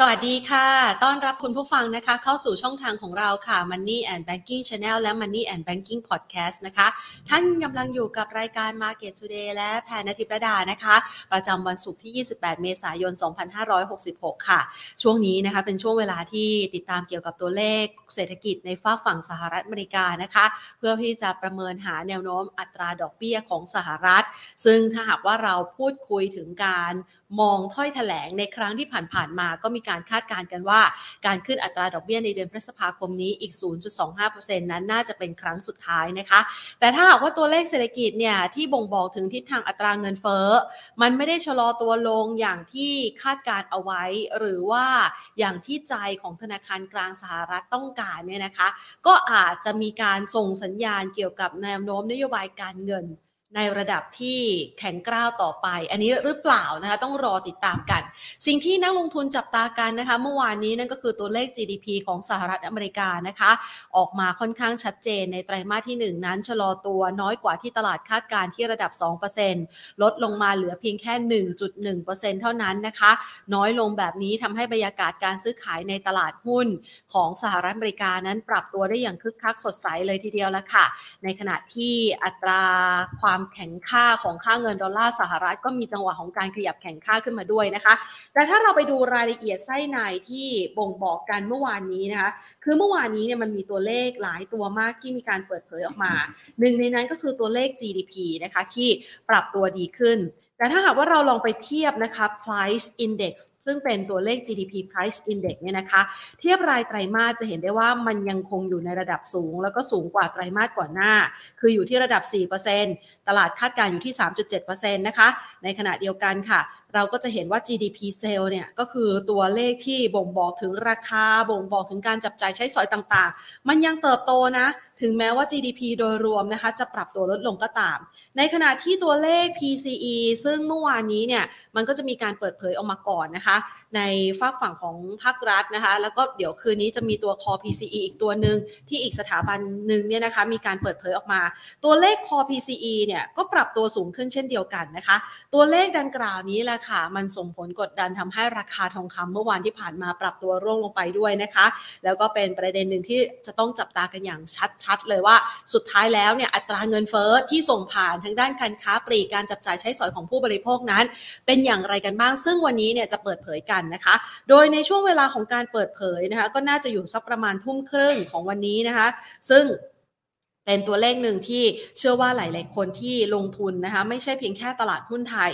สวัสดีค่ะ ต้อนรับคุณผู้ฟังนะคะ เข้าสู่ช่องทางของเราค่ะ Money and Banking Channel และ Money and Banking Podcast นะคะ ท่านกำลังอยู่กับรายการ Market Today และแพนนทิประดานะคะ ประจำวันศุกร์ที่ 28 เมษายน 2566 ค่ะ ช่วงนี้นะคะเป็นช่วงเวลาที่ติดตามเกี่ยวกับตัวเลขเศรษฐกิจในฝากฝั่งสหรัฐอเมริกานะคะ เพื่อที่จะประเมินหาแนวโน้มอัตราดอกเบี้ยของสหรัฐ ซึ่งถ้าหากว่าเราพูดคุยถึงการ มองถ้อยแถลงในครั้งที่ผ่านๆมาก็มีการคาดการณ์กันว่า การขึ้นอัตราดอกเบี้ยในเดือนพฤษภาคมนี้อีก 0.25%นั้นน่าจะเป็นครั้งสุดท้ายนะคะ แต่ถ้าหากว่าตัวเลขเศรษฐกิจเนี่ยที่บ่งบอกถึงทิศทางอัตราเงินเฟ้อ มันไม่ได้ชะลอตัวลงอย่างที่คาดการเอาไว้ หรือว่าอย่างที่ใจของธนาคารกลางสหรัฐต้องการเนี่ยนะคะ ก็อาจจะมีการส่งสัญญาณเกี่ยวกับแนวโน้มนโยบายการเงิน ในระดับที่แข็งกร้าวต่อไป อันนี้หรือเปล่านะคะต้องรอติดตามกัน สิ่งที่นักลงทุนจับตากันนะคะ เมื่อวานนี้นั่นก็คือตัวเลข GDP ของสหรัฐอเมริกานะคะ ออกมาค่อนข้างชัดเจนในไตรมาสที่ 1 นั้นชะลอตัวน้อยกว่าที่ตลาดคาดการที่ระดับ 2%ลดลงมาเหลือเพียงแค่ 1.1%เท่านั้นนะคะ น้อยลงแบบนี้ทำให้บรรยากาศการซื้อขายในตลาดหุ้นของสหรัฐอเมริกานั้นปรับตัวได้อย่างคึกคักสดใสเลยทีเดียวละค่ะ ในขณะที่อัตราความความแข็งค่าของค่าเงินดอลลาร์สหรัฐก็มีจังหวะของการขยับแข็งค่าขึ้นมาด้วยนะคะ แต่ถ้าเราไปดูรายละเอียดไส้ในที่บ่งบอกกันเมื่อวานนี้นะคะ คือเมื่อวานนี้เนี่ยมันมีตัวเลขหลายตัวมากที่มีการเปิดเผยออกมา หนึ่งในนั้นก็คือตัวเลข GDP นะคะที่ปรับตัวดีขึ้น แต่ถ้าหากว่าเราลองไปเทียบนะคะ price index ซึ่งเป็นตัวเลข GDP price index เนี่ยนะคะ เทียบรายไตรมาสจะเห็นได้ว่ามันยังคงอยู่ในระดับสูง แล้วก็สูงกว่าไตรมาสก่อนหน้า คืออยู่ที่ระดับ 4%ตลาดคาดการอยู่ที่ 3.7%นะคะ ในขณะเดียวกันค่ะ เราก็จะเห็นว่า GDP sale เนี่ยก็คือตัวเลขที่บ่งบอกถึงราคา บ่งบอกถึงการจับจ่ายใช้สอยต่างๆ มันยังเติบโตนะ ถึงแม้ว่า GDP โดยรวมนะคะจะปรับตัวลดลงก็ตาม ในขณะที่ตัวเลข PCE ซึ่งเมื่อวานนี้เนี่ยมันก็จะมีการเปิดเผยออกมาก่อนนะคะในฝากฝั่งของภาครัฐนะคะแล้วก็เดี๋ยวคืนนี้จะมีตัว core PCE อีกตัวหนึ่งที่อีกสถาบันหนึ่งเนี่ยนะคะมีการเปิดเผยออกมา ตัวเลข core PCE เนี่ยก็ปรับตัวสูงขึ้นเช่นเดียวกันนะคะ ตัวเลขดังกล่าวนี้แหละค่ะมันส่งผลกดดันทำให้ราคาทองคำเมื่อวานที่ผ่านมาปรับตัวร่วงลงไปด้วยนะคะ แล้วก็เป็นประเด็นหนึ่งที่จะต้องจับตากันอย่างชัดๆเลยว่าสุดท้ายแล้วเนี่ยอัตราเงินเฟ้อที่ส่งผ่านทางด้านการค้าปลีกการจับจ่ายใช้สอยของผู้บริโภคนั้น เป็นอย่างไรกันบ้างซึ่งวันนี้เนี่ยจะเปิดเผยกันนะคะ โดยในช่วงเวลาของการเปิดเผยนะคะ ก็น่าจะอยู่สักประมาณทุ่มครึ่งของวันนี้นะคะ ซึ่ง เป็นตัวเลขหนึ่งที่เชื่อว่าหลาย ๆ คนที่ลงทุนนะคะไม่ใช่เพียงแค่ตลาดหุ้นไทย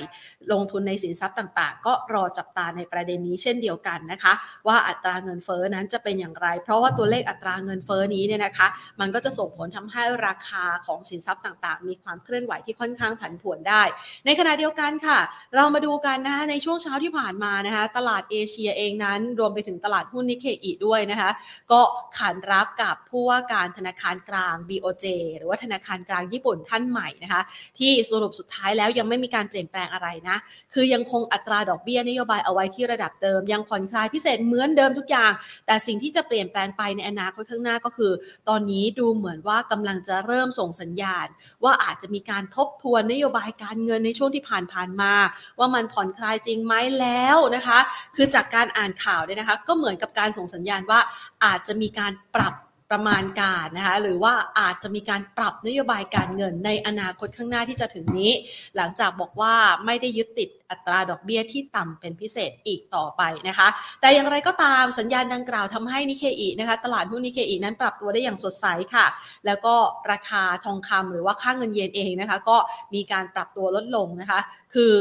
ลงทุนในสินทรัพย์ต่าง ๆ ก็รอจับตาในประเด็นนี้เช่นเดียวกันนะคะ ว่าอัตราเงินเฟ้อนั้นจะเป็นอย่างไร เพราะว่าตัวเลขอัตราเงินเฟ้อนี้เนี่ยนะคะ มันก็จะส่งผลทำให้ราคาของสินทรัพย์ต่าง ๆ มีความเคลื่อนไหวที่ค่อนข้างผันผวนได้ ในขณะเดียวกันค่ะ เรามาดูกันนะคะในช่วงเช้าที่ผ่านมานะคะตลาดเอเชียเองนั้น รวมไปถึงตลาดหุ้นนิเคอีด้วยนะคะ ก็ขานรับกับผู้ว่าการธนาคารกลาง BOJ หรือว่าธนาคารกลางญี่ปุ่นท่านใหม่นะคะ ที่สรุปสุดท้ายแล้วยังไม่มีการเปลี่ยนแปลงอะไรนะ คือยังคงอัตราดอกเบี้ยนโยบายเอาไว้ที่ระดับเดิม ยังผ่อนคลายพิเศษเหมือนเดิมทุกอย่าง แต่สิ่งที่จะเปลี่ยนแปลงไปในอนาคตข้างหน้าก็คือ ตอนนี้ดูเหมือนว่ากำลังจะเริ่มส่งสัญญาณ ว่าอาจจะมีการทบทวนนโยบายการเงินในช่วงที่ผ่านๆมา ว่ามันผ่อนคลายจริงไหมแล้วนะคะ คือจากการอ่านข่าวเนี่ยนะคะ ก็เหมือนกับการส่งสัญญาณว่าอาจจะมีการปรับ ประมาณการนะคะหรือว่าอาจจะมีการปรับนโยบายการเงินในอนาคตข้างหน้าที่จะถึงนี้ หลังจากบอกว่าไม่ได้ยึดติดอัตราดอกเบี้ยที่ต่ำเป็นพิเศษอีกต่อไปนะคะ แต่อย่างไรก็ตามสัญญาณดังกล่าวทำให้นิเคอีนะคะตลาดหุ้นนิเคอีนั้นปรับตัวได้อย่างสดใสค่ะ แล้วก็ราคาทองคำหรือว่าค่าเงินเยนเองนะคะ ก็มีการปรับตัวลดลงนะคะ คือ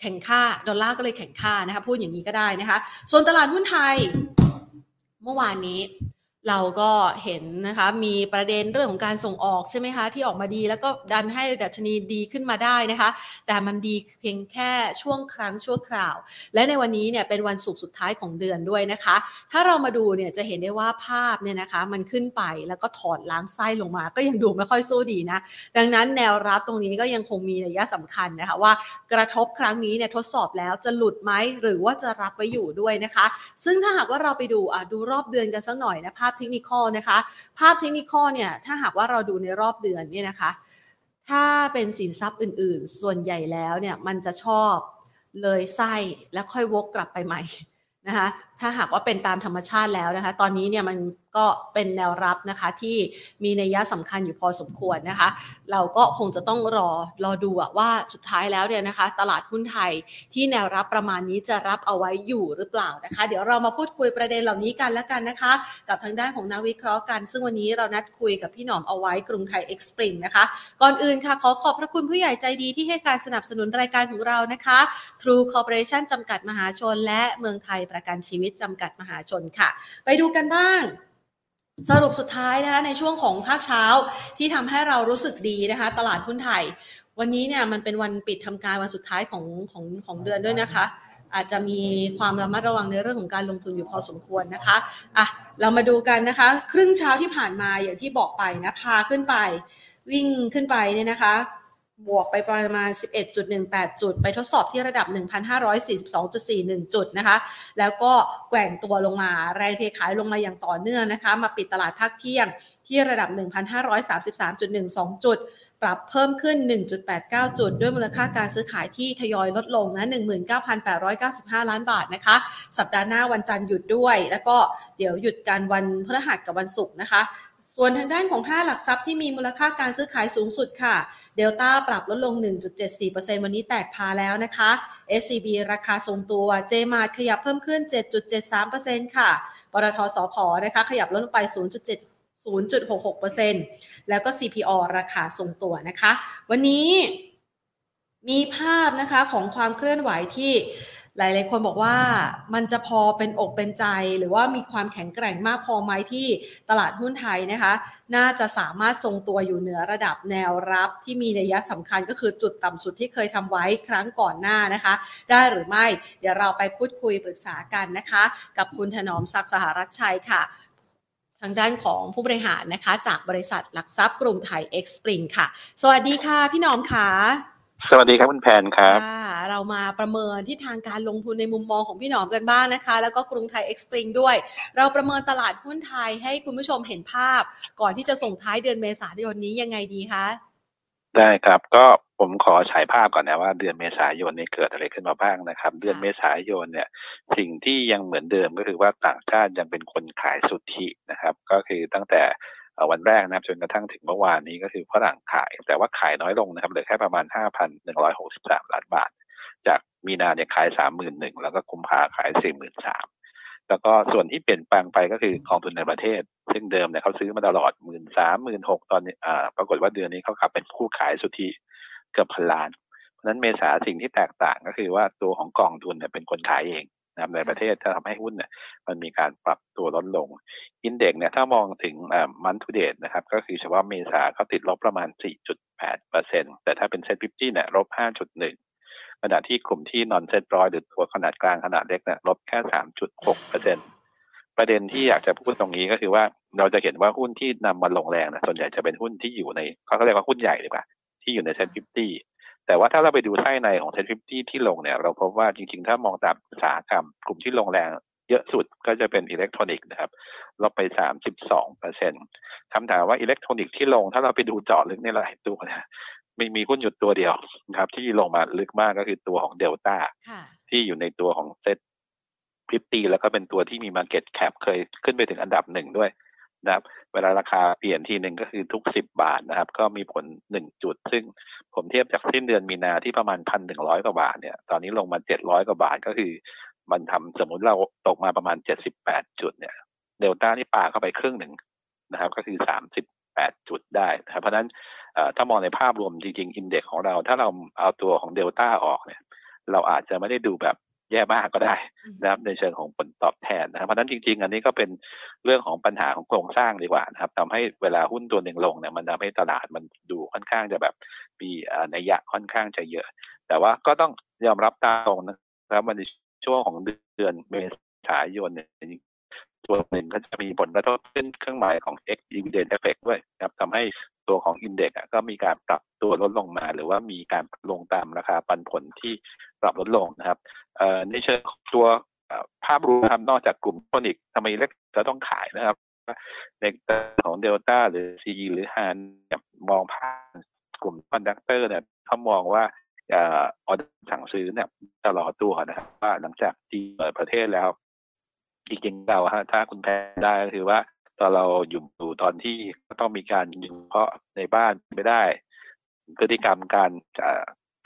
แข่งค่าดอลลาร์ก็เลยแข่งค่านะคะพูดอย่างนี้ก็ได้นะคะ ส่วนตลาดหุ้นไทยเมื่อวานนี้ เราก็เห็นนะคะมีประเด็นเรื่องของการส่งออกใช่ไหมคะที่ออกมาดี แล้วก็ดันให้ดัชนีดีขึ้นมาได้นะคะ แต่มันดีเพียงแค่ช่วงครั้งชั่วคราว และในวันนี้เนี่ยเป็นวันศุกร์สุดท้ายของเดือนด้วยนะคะ ถ้าเรามาดูเนี่ยจะเห็นได้ว่าภาพเนี่ยนะคะ มันขึ้นไปแล้วก็ถอดล้างไส้ลงมา ก็ยังดูไม่ค่อยสู้ดีนะ ดังนั้นแนวรับตรงนี้ก็ยังคงมีนัยสำคัญนะคะว่ากระทบครั้งนี้เนี่ยทดสอบแล้วจะหลุดไหมหรือว่าจะรับไว้อยู่ด้วยนะคะ ซึ่งถ้าหากว่าเราไปดูอะดูรอบเดือนกันสักหน่อยนะภาพเทคนิคนะคะ ภาพเทคนิคเนี่ยถ้าหากว่าเราดูในรอบเดือนเนี่ยนะคะ ถ้าเป็นสินทรัพย์อื่น ๆ ส่วนใหญ่แล้วเนี่ยมันจะชอบเลยไส้แล้วค่อยวกกลับไปใหม่นะคะถ้าหากว่าเป็นตามธรรมชาติแล้วนะคะ ตอนนี้เนี่ยมัน ก็เป็นแนวรับนะคะที่มีนัยยะสำคัญอยู่พอสมควรนะคะ เราก็คงจะต้องรอรอดูว่าสุดท้ายแล้วเนี่ยนะคะ ตลาดหุ้นไทยที่แนวรับประมาณนี้จะรับเอาไว้อยู่หรือเปล่านะคะ เดี๋ยวเรามาพูดคุยประเด็นเหล่านี้กันแล้วกันนะคะ กับทางด้านของนักวิเคราะห์กัน ซึ่งวันนี้เรานัดคุยกับพี่หนอมเอาไว้กรุงไทยเอ็กซ์ปริงนะคะ ก่อนอื่นค่ะขอขอบพระคุณผู้ใหญ่ใจดีที่ให้การสนับสนุนรายการของเรานะคะ True Corporation จำกัดมหาชน และเมืองไทยประกันชีวิตจำกัดมหาชนค่ะ ไปดูกันบ้าง สรุปสุดท้ายนะคะในช่วงของภาคเช้าที่ทำให้เรารู้สึกดีนะคะ ตลาดหุ้นไทย วันนี้เนี่ยมันเป็นวันปิดทำการวันสุดท้ายของของของเดือนด้วยนะคะ อาจจะมีความระมัดระวังในเรื่องของการลงทุนอยู่พอสมควรนะคะอะเรามาดูกันนะคะ ครึ่งเช้าที่ผ่านมาอย่างที่บอกไปนะพาขึ้นไป วิ่งขึ้นไปเนี่ยนะคะ บวกไปประมาณ 11.18 จุด ไปทดสอบที่ระดับ 1,542.41 จุดนะคะ แล้วก็แกว่งตัวลงมา แรงเทขายลงมาอย่างต่อเนื่องนะคะ มาปิดตลาดภาคเที่ยงที่ระดับ 1,533.12 จุด ปรับเพิ่มขึ้น 1.89 จุด ด้วยมูลค่าการซื้อขายที่ทยอยลดลงนะ 19,895 ล้านบาทนะคะ สัปดาห์หน้าวันจันทร์หยุดด้วย แล้วก็เดี๋ยวหยุดการวันพฤหัสกับวันศุกร์นะคะ ส่วนทางด้านของ 5 หลักทรัพย์ที่มีมูลค่าการซื้อขายสูงสุดค่ะ เดลต้าปรับลดลง 1.74%วันนี้แตกพาแล้วนะคะ SCB ราคาทรงตัว j m a r t ขยับเพิ่มขึ้น 7.73%ค่ะปตทสพนะคะ ขยับลดลงไป 0.7 0.66%แล้วก็ CPO ราคาทรงตัวนะคะ วันนี้มีภาพนะคะของความเคลื่อนไหวที่ หลาย ๆ คนบอกว่ามันจะพอเป็นอกเป็นใจ หรือว่ามีความแข็งแกร่งมากพอไหมที่ตลาดหุ้นไทยนะคะ น่าจะสามารถทรงตัวอยู่เหนือระดับแนวรับที่มีนัยสำคัญก็คือจุดต่ำสุดที่เคยทำไว้ครั้งก่อนหน้านะคะ ได้หรือไม่ เดี๋ยวเราไปพูดคุยปรึกษากันนะคะ กับคุณถนอมศักดิ์สหรัชชัยค่ะ ทางด้านของผู้บริหารนะคะ จากบริษัทหลักทรัพย์กรุงไทยเอ็กซ์ปริงค่ะ สวัสดีค่ะ พี่น้อมค่ะ สวัสดีครับคุณแพนครับเรามาประเมินที่ทางการลงทุนในมุมมองของพี่หนอมกันบ้างนะคะ แล้วก็กรุงไทยเอ็กซ์ปริงด้วย เราประเมินตลาดหุ้นไทยให้คุณผู้ชมเห็นภาพ ก่อนที่จะส่งท้ายเดือนเมษายนนี้ยังไงดีคะ ได้ครับก็ผมขอฉายภาพก่อนนะว่าเดือนเมษายนนี้เกิดอะไรขึ้นมาบ้างนะครับ เดือนเมษายนเนี่ยสิ่งที่ยังเหมือนเดิมก็คือว่าต่างชาติยังเป็นคนขายสุทธินะครับ ก็คือตั้งแต่ วันแรกนะครับจนกระทั่งถึงเมื่อวานนี้ก็คือฝรั่งขาย แต่ว่าขายน้อยลงนะครับเหลือแค่ประมาณ 5,163 ล้านบาท จากมีนาเนี่ยขาย 31,000แล้วก็กุมภาขาย 43,000แล้วก็ส่วนที่เปลี่ยนแปลงไปก็คือกองทุนในประเทศ ซึ่งเดิมเนี่ยเขาซื้อมาตลอด 1 3 0 0 0 6 0ตอนนี้อ่าปรากฏว่าเดือนนี้เขาขับเป็นคู่ขายสุทธิเกือบพันล้าน เพราะนั้นเมษาสิ่งที่แตกต่างก็คือว่าตัวของกองทุนเนี่ยเป็นคนขายเอง นะครับในประเทศจะทำให้หุ้นเนี่ยมันมีการปรับตัวลดลง อินเด็กเนี่ยถ้ามองถึงมันทูเดตนะครับก็คือเฉพาะเมษาเขาติดลบประมาณ 4.8%แต่ถ้าเป็น SET fifty เนี่ยลบ 5.1 ขณะที่กลุ่มที่ non SET ร้อยหรือตัวขนาดกลางขนาดเล็กเนี่ยลบแค่ 3.6%ประเด็นที่อยากจะพูดตรงนี้ก็คือว่าเราจะเห็นว่าหุ้นที่นำมาลงแรงนะส่วนใหญ่จะเป็นหุ้นที่อยู่ในเขาเรียกว่าหุ้นใหญ่ดีกว่าที่อยู่ใน SET fifty แต่ว่าถ้าเราไปดูไส้ในของ SET fifty ที่ลงเนี่ย เราพบว่าจริงๆ ถ้ามองตามอุตสาหกรรม กลุ่มที่ลงแรงเยอะสุดก็จะเป็นอิเล็กทรอนิกส์นะครับลบไปสามสิบสองเปอร์เซ็นคำถามว่าอิเล็กทรอนิกส์ที่ลง ถ้าเราไปดูเจาะลึกในหลายตัวนะมีมีหุ้นอยู่ตัวเดียวนะครับที่ลงมาลึกมากก็คือตัวของเดลต้าที่อยู่ในตัวของ SET fifty แล้วก็เป็นตัวที่มี market cap เคยขึ้นไปถึงอันดับหนึ่งด้วย นะครับ เวลาราคาเปลี่ยนทีหนึ่งก็คือทุกสิบบาทนะครับ ก็มีผลหนึ่งจุด ซึ่งผมเทียบจากสิ้นเดือนมีนาที่ประมาณพันหนึ่งร้อยกว่าบาทเนี่ย ตอนนี้ลงมาเจ็ดร้อยกว่าบาทก็คือ มันทำสมมติเราตกมาประมาณเจ็ดสิบแปดจุดเนี่ย เดลต้านี่ปาเข้าไปครึ่งหนึ่งนะครับ ก็คือสามสิบแปดจุดได้นะครับเพราะฉะนั้นถ้ามองในภาพรวมจริงๆอินเด็กของเรา ถ้าเราเอาตัวของเดลต้าออกเนี่ย เราอาจจะไม่ได้ดูแบบ แย่มากก็ได้นะครับในเชิงของผลตอบแทนนะครับเพราะนั้นจริง ๆ อันนี้ก็เป็นเรื่องของปัญหาของโครงสร้างดีกว่านะครับทำให้เวลาหุ้นตัวหนึ่งลงเนี่ยมันทำให้ตลาดมันดูค่อนข้างจะแบบมีนัยยะค่อนข้างจะเยอะ แต่ว่าก็ต้องยอมรับตรงนะครับมันในช่วงของเดือนเมษายนเนี่ยตัวหนึ่งก็จะมีผลกระทบขึ้นเครื่องหมายของ X dividend effect ด้วยนะครับทำให้ ตัวของอินเด็กซ์ก็มีการปรับตัวลดลงมา หรือว่ามีการลงตามราคาปันผลที่ปรับลดลงนะครับในเชิงตัวภาพรวมนอกจากกลุ่มโทนิกทำไมเล็กจะต้องขายนะครับ ในของเดลต้าหรือซีหรือฮานมองผ่านกลุ่มคอนดักเตอร์เนี่ยเขามองว่าออเดอร์สั่งซื้อเนี่ยจะรอตัวนะครับ ว่าหลังจากจีนเปิดประเทศแล้วจริงๆเราฮะถ้าคุณแพ้ได้ก็คือว่า ตอนเราอยู่ตอนที่ต้องมีการยิงเพาะในบ้านไม่ได้ พฤติกรรมการ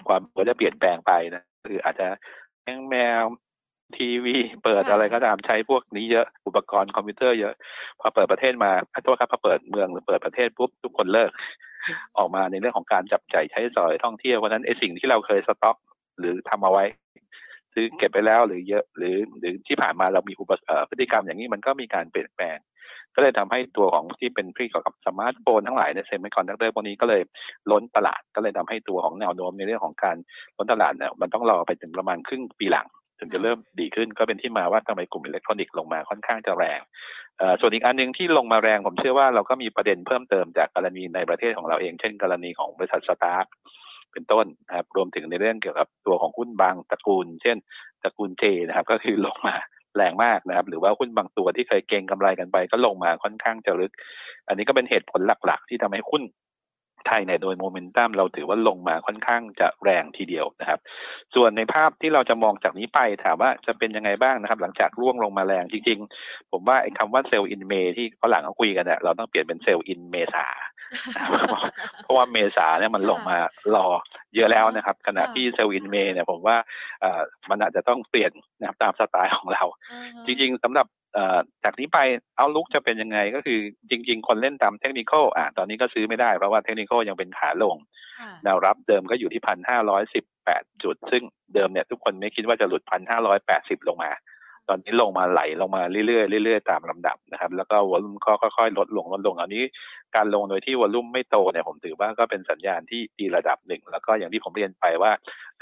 ความก็จะเปลี่ยนแปลงไปนะคืออาจจะแมงแมวทีวีเปิดอะไรก็ตามใช้พวกนี้เยอะอุปกรณ์คอมพิวเตอร์เยอะพอเปิดประเทศมาโทษครับพอเปิดเมืองหรือเปิดประเทศปุ๊บทุกคนเลิก ออกมาในเรื่องของการจับจ่ายใช้สอยท่องเที่ยวเพราะนั้นไอสิ่งที่เราเคยสต็อก หรือทำเอาไว้ ซื้อเก็บไปแล้วหรือเยอะหรือหรือที่ผ่านมาเรามีอุปพฤติกรรมอย่างนี้มันก็มีการเปลี่ยนแปลง ก็เลยทำให้ตัวของที่เป็นพี่เกี่ยวกับสมาร์ทโฟนทั้งหลายใน semiconductor พวกนี้ก็เลยล้นตลาดก็เลยทำให้ตัวของแนวโน้มในเรื่องของการล้นตลาดเนี่ยมันต้องรอไปถึงประมาณครึ่งปีหลังถึงจะเริ่มดีขึ้นก็เป็นที่มาว่าทำไมกลุ่มอิเล็กทรอนิกส์ลงมาค่อนข้างจะแรง ส่วนอีกอันหนึ่งที่ลงมาแรงผมเชื่อว่าเราก็มีประเด็นเพิ่มเติมจากกรณีในประเทศของเราเอง เช่น กรณีของบริษัทสตาร์เป็นต้นนะครับรวมถึงในเรื่องเกี่ยวกับตัวของหุ้นบางตระกูล เช่นตระกูลเจนะครับก็คือลงมา แรงมากนะครับ หรือว่าหุ้นบางตัวที่เคยเก็งกำไรกันไป ก็ลงมาค่อนข้างจะลึก อันนี้ก็เป็นเหตุผลหลักๆ ที่ทำให้หุ้นไทยเนี่ยโดยโมเมนตัมเราถือว่าลงมาค่อนข้างจะแรงทีเดียวนะครับ ส่วนในภาพที่เราจะมองจากนี้ไปถามว่าจะเป็นยังไงบ้างนะครับ หลังจากร่วงลงมาแรงจริง ๆ ผมว่าไอ้คำว่า sell in May ที่ฝรั่งเขาคุยกันเนี่ยเราต้องเปลี่ยนเป็น sell in เมษา เพราะว่าเมษาเนี่ยมันลงมารอเยอะแล้วนะครับ ขณะที่ sell in May เนี่ยผมว่ามันอาจจะต้องเปลี่ยนนะครับตามสไตล์ของเรา จริง ๆสำหรับจากนี้ไป outlook จะเป็นยังไงก็คือจริง ๆ คนเล่นตามเทคนิคอะตอนนี้ก็ซื้อไม่ได้เพราะว่าเทคนิคยังเป็นขาลงแนวรับเดิมก็อยู่ที่พันห้าร้อยสิบแปดจุด ซึ่งเดิมเนี่ยทุกคนไม่คิดว่าจะหลุดพันห้าร้อยแปดสิบลงมา ตอนนี้ลงมาไหลลงมาเรื่อยๆเรื่อยๆตามลำดับนะครับ แล้วก็วอลุ่มก็ค่อยๆลดลงลดลงอันนี้ การลงโดยที่วอลุ่มไม่โตเนี่ยผมถือว่าก็เป็นสัญญาณที่ดีระดับหนึ่ง แล้วก็อย่างที่ผมเรียนไปว่า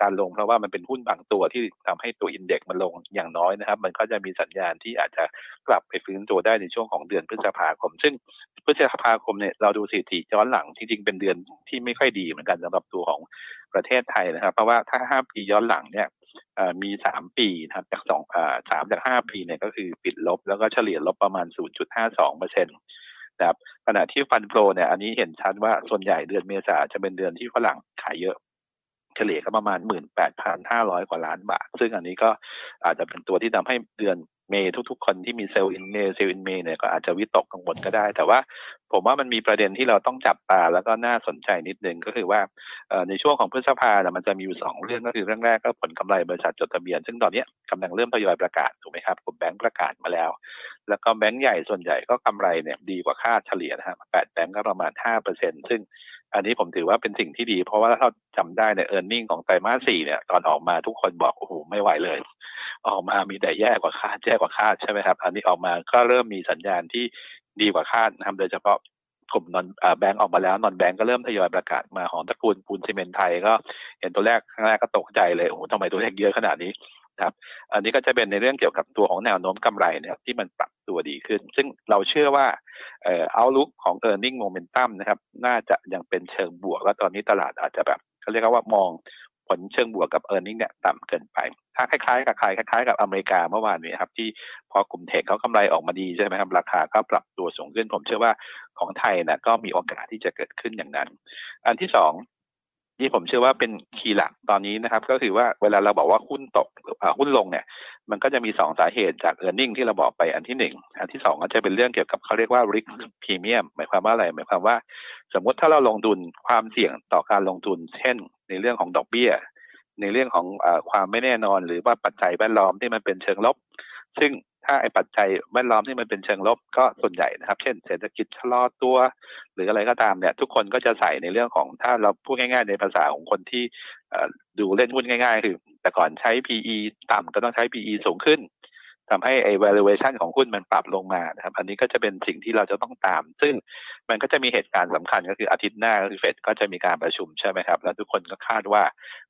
การลงเพราะว่ามันเป็นหุ้นบางตัวที่ทำให้ตัวอินเด็กซ์มันลงอย่างน้อยนะครับ มันก็จะมีสัญญาณที่อาจจะกลับไปฟื้นตัวได้ในช่วงของเดือนพฤษภาคม ซึ่งพฤษภาคมเนี่ยเราดูสถิติย้อนหลังจริงๆเป็นเดือนที่ไม่ค่อยดีเหมือนกันสำหรับตัวของประเทศไทยนะครับ เพราะว่าถ้าห้าปีย้อนหลังเนี่ย มีสามปีนะครับจากสองสามจากห้าปีเนี่ยก็คือปิดลบแล้วก็เฉลี่ยลบประมาณ0.52เปอร์เซ็นต์นะครับขณะที่ฟันโฟเนี่ยอันนี้เห็นชัดว่าส่วนใหญ่เดือนเมษาจะเป็นเดือนที่ฝรั่งขายเยอะ เฉลี่ยก็ประมาณ18,500กว่าล้านบาท ซึ่งอันนี้ก็อาจจะเป็นตัวที่ทำให้เดือน May ทุกๆ คนที่มี sell in May sell in May เนี่ยก็อาจจะวิตกกังวลก็ได้ แต่ว่าผมว่ามันมีประเด็นที่เราต้องจับตาแล้วก็น่าสนใจนิดนึงก็คือว่าในช่วงของพฤษภาเนี่ยมันจะมีอยู่สองเรื่องก็คือเรื่องแรกก็ผลกำไรบริษัทจดทะเบียน ซึ่งตอนนี้กำลังเริ่มทยอยประกาศถูกไหมครับกลุ่มแบงก์ประกาศมาแล้ว แล้วก็แบงก์ใหญ่ส่วนใหญ่ก็กำไรเนี่ยดีกว่าคาดเฉลี่ยนะครับแปดแบงก์ก็ประมาณห้าเปอร์เซ็นซึ่งอันนี้ผมถือว่าเป็นสิ่งที่ดี เพราะว่าถ้าจำได้ใน earning ของไตรมาสสี่เนี่ยตอนออกมาทุกคนบอกโอ้โหไม่ไหวเลย ออกมามีแต่แย่กว่าคาดแย่กว่าคาดใช่ไหมครับ อันนี้ออกมาก็เริ่มมีสัญญาณที่ดีกว่าคาดนะครับโดยเฉพาะกลุ่มนอนแบงก์ออกมาแล้วนอนแบงก์ก็เริ่มทยอยประกาศมาของตระกูลปูนซีเมนไทยก็เห็นตัวแรกครั้งแรกก็ตกใจเลยโอ้โหทำไมตัวเลขเยอะขนาดนี้ครับอันนี้ก็จะเป็นในเรื่องเกี่ยวกับตัวของแนวโน้มกำไรเนี่ยที่มันปรับตัวดีขึ้น ซึ่งเราเชื่อว่าเอ่อเอาลุกของ e a r n i n g momentum นะครับ น่าจะยังเป็นเชิงบวก แล้วตอนนี้ตลาดอาจจะแบบเขาเรียกว่ามอง ผลเชิงบวกกับ e a r n i n g เนี่ยต่ำเกินไป ถ้าคล้ายๆกับใครคล้ายๆกับอเมริกาเมื่อวานนี้ครับที่พอกลุ่มเทคเขากำไรออกมาดีใช่ไหมครับราคาก็ปรับตัวสูงขึ้น ผมเชื่อว่าของไทยนะก็มีโอกาสที่จะเกิดขึ้นอย่างนั้น อันที่สองที่ผมเชื่อว่าเป็นคีย์หลักตอนนี้นะครับ ก็คือว่าเวลาเราบอกว่าหุ้นตกหุ้นลงเนี่ย มันก็จะมีสองสาเหตุจากเออร์เน็งที่เราบอกไปอันที่หนึ่งอันที่สองก็จะเป็นเรื่องเกี่ยวกับเขาเรียกว่า risk premium หมายความว่าอะไรหมายความว่า สมมติถ้าเราลงทุนความเสี่ยงต่อการลงทุน เช่น ในเรื่องของดอกเบี้ย ในเรื่องของอความไม่แน่นอน หรือว่าปัจจัยแวดล้อมที่มันเป็นเชิงลบ ซึ่งถ้าไอ้ปัจจัยแวดล้อมที่มันเป็นเชิงลบก็ส่วนใหญ่นะครับ เช่นเศรษฐกิจชะลอตัว หรืออะไรก็ตามเนี่ย ทุกคนก็จะใส่ในเรื่องของถ้าเราพูดง่าย ๆ ในภาษาของคนที่ดูเล่นหุ้นง่าย ๆ คือ แต่ก่อนใช้ PE ต่ำก็ต้องใช้ PE สูงขึ้น ทำให้ไอ้ valuation ของหุ้นมันปรับลงมานะครับ อันนี้ก็จะเป็นสิ่งที่เราจะต้องตาม ซึ่งมันก็จะมีเหตุการณ์สำคัญก็คืออาทิตย์หน้าก็คือเฟดก็จะมีการประชุมใช่ไหมครับ แล้วทุกคนก็คาดว่า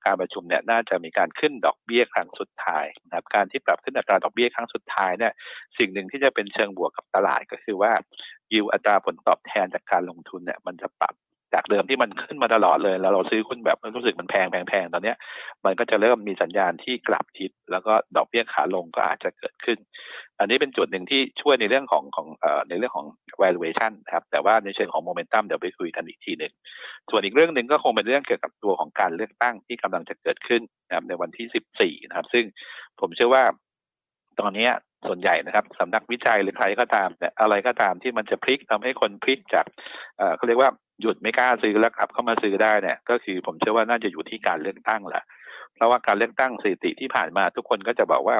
การประชุมเนี่ยน่าจะมีการขึ้นดอกเบี้ยครั้งสุดท้ายนะครับ การที่ปรับขึ้นอัตราดอกเบี้ยครั้งสุดท้ายเนี่ยสิ่งหนึ่งที่จะเป็นเชิงบวกกับตลาดก็คือว่ายิวอัตราผลตอบแทนจากการลงทุนเนี่ยมันจะปรับ จากเดิมที่มันขึ้นมาตลอดเลยแล้วเราซื้อหุ้นแบบรู้สึกมันแพงแพงแพงตอนนี้มันก็จะเริ่มมีสัญญาณที่กลับทิศแล้วก็ดอกเบี้ยขาลงก็อาจจะเกิดขึ้น อันนี้เป็นจุดหนึ่งที่ช่วยในเรื่องของของเอ่อในเรื่องของ valuation ครับแต่ว่าในเชิงของ momentum เดี๋ยวไปคุยกันอีกทีหนึ่งส่วนอีกเรื่องหนึ่งก็คงเป็นเรื่องเกี่ยวกับตัวของการเลือกตั้งที่กำลังจะเกิดขึ้นนะครับในวันที่ 14 นะครับ ซึ่งผมเชื่อว่าตอนนี้ส่วนใหญ่นะครับสำนักวิจัยหรือใครก็ตามเนี่ยอะไรก็ตามที่มันจะพลิกทำให้คนพลิกจากเขาเรียกว่า หยุดไม่กล้าซื้อแล้วกลับเข้ามาซื้อได้เนี่ยก็คือผมเชื่อว่าน่าจะอยู่ที่การเลือกตั้งแหละเพราะว่าการเลือกตั้งสถิติที่ผ่านมาทุกคนก็จะบอกว่า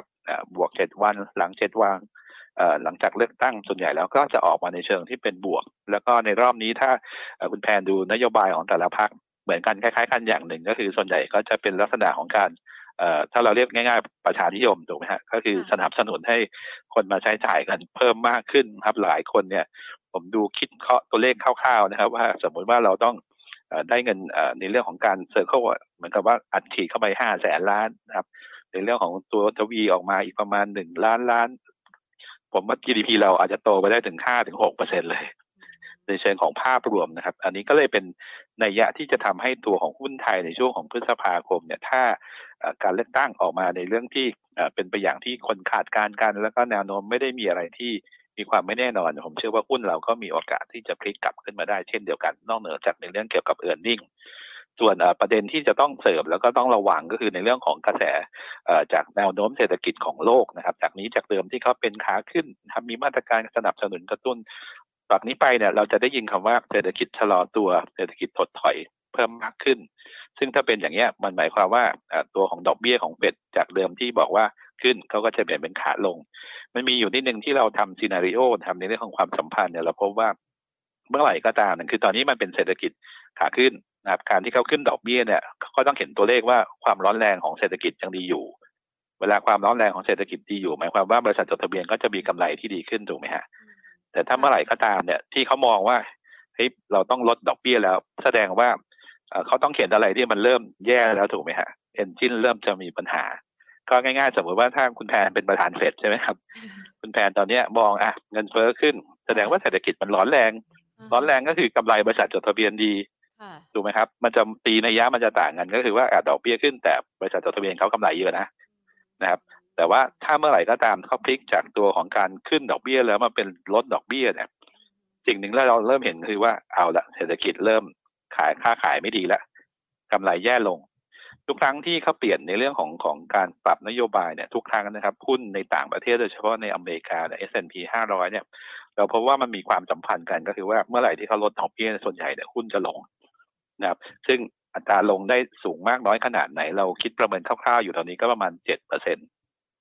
บวกเจ็ดวันหลังเจ็ดวันหลังจากเลือกตั้งส่วนใหญ่แล้วก็จะออกมาในเชิงที่เป็นบวก แล้วก็ในรอบนี้ถ้าคุณแพนดูนโยบายของแต่ละพรรคเหมือนกันคล้ายๆกันอย่างหนึ่ง ก็คือส่วนใหญ่ก็จะเป็นลักษณะของการถ้าเราเรียกง่ายๆ ประชานิยมถูกไหมฮะก็คือสนับสนุนให้คนมาใช้จ่ายกันเพิ่มมากขึ้นครับหลายคนเนี่ย ผมดูคิดเคาะตัวเลขคร่าวๆนะครับ ว่าสมมุติว่าเราต้องได้เงินในเรื่องของการ circle เหมือนกับว่าอัดฉีดเข้าไปห้าแสนล้านนะครับ ในเรื่องของตัวทวีออกมาอีกประมาณหนึ่งล้านล้าน ผมว่า GDP เราอาจจะโตไปได้ถึงห้าถึงหกเปอร์เซ็นเลย ในเชิงของภาพรวมนะครับ อันนี้ก็เลยเป็นนัยยะที่จะทำให้ตัวของหุ้นไทยในช่วงของพฤษภาคมเนี่ยถ้าการเลือกตั้งออกมาในเรื่องที่เป็นไปอย่างที่คนคาดการณ์กัน แล้วก็แนวโน้มไม่ได้มีอะไรที่ มีความไม่แน่นอน ผมเชื่อว่าหุ้นเราก็มีโอกาสที่จะพลิกกลับขึ้นมาได้เช่นเดียวกันนอกเหนือจากในเรื่องเกี่ยวกับ earningส่วนประเด็นที่จะต้องเสริมแล้วก็ต้องระวังก็คือในเรื่องของกระแสจากแนวโน้มเศรษฐกิจของโลกนะครับ จากนี้จากเดิมที่เขาเป็นขาขึ้นทำมีมาตรการสนับสนุนกระตุ้นจากนี้ไปเนี่ยเราจะได้ยินคำว่าเศรษฐกิจชะลอตัวเศรษฐกิจถดถอยเพิ่มมากขึ้น ซึ่งถ้าเป็นอย่างนี้มันหมายความว่าตัวของดอกเบี้ยของเฟดจากเดิมที่บอกว่า ขึ้นเขาก็จะเปลี่ยนเป็นขาลง มันมีอยู่นิดนึงที่เราทำซีนารีโอทำในเรื่องของความสัมพันธ์เนี่ยเราพบว่าเมื่อไหร่ก็ตามนั่นคือตอนนี้มันเป็นเศรษฐกิจขาขึ้นนะครับการที่เขาขึ้นดอกเบี้ยเนี่ยเขาต้องเห็นตัวเลขว่าความร้อนแรงของเศรษฐกิจยังดีอยู่ เวลาความร้อนแรงของเศรษฐกิจดีอยู่ หมายความว่าบริษัทจดทะเบียนก็จะมีกำไรที่ดีขึ้นถูกไหมฮะแต่ถ้าเมื่อไหร่ก็ตามเนี่ยที่เขามองว่าเฮ้ยเราต้องลดดอกเบี้ยแล้ว แสดงว่าเขาต้องเขียนอะไรที่มันเริ่มแย่แล้วถูกไหมฮะเอนจินเริ่มจะมีปัญหา ก็ง่ายๆ สมมติว่าถ้าคุณแพนเป็นประธานเฟดใช่ไหมครับ คุณแพนตอนนี้มองอะเงินเฟ้อขึ้น แสดงว่าเศรษฐกิจมันร้อนแรง ร้อนแรงก็คือกำไรบริษัทจดทะเบียนดีถูกไหมครับ มันจะตีในยะมันจะต่างกันก็คือว่าดอกเบี้ยขึ้นแต่บริษัทจดทะเบียนเขากำไรเยอะนะนะครับ แต่ว่าถ้าเมื่อไหร่ก็ตามเขาพลิกจากตัวของการขึ้นดอกเบี้ยแล้วมาเป็นลดดอกเบี้ยเนี่ยสิ่งหนึ่งที่เราเริ่มเห็นคือว่าเอาละเศรษฐกิจเริ่มขายค่าขายไม่ดีแล้วกำไรแย่ลง ทุกครั้งที่เขาเปลี่ยนในเรื่องของของการปรับนโยบายเนี่ยทุกครั้งนะครับหุ้นในต่างประเทศโดยเฉพาะในอเมริกาเนี่ย S&P 500 เนี่ย เราพบว่ามันมีความสัมพันธ์กันก็คือว่าเมื่อไหร่ที่เขาลดดอกเบี้ยส่วนใหญ่เนี่ยหุ้นจะลงนะครับ ซึ่งอัตราลงได้สูงมากน้อยขนาดไหน เราคิดประเมินคร่าวๆอยู่ตอนนี้ก็ประมาณเจ็ดเปอร์เซ็น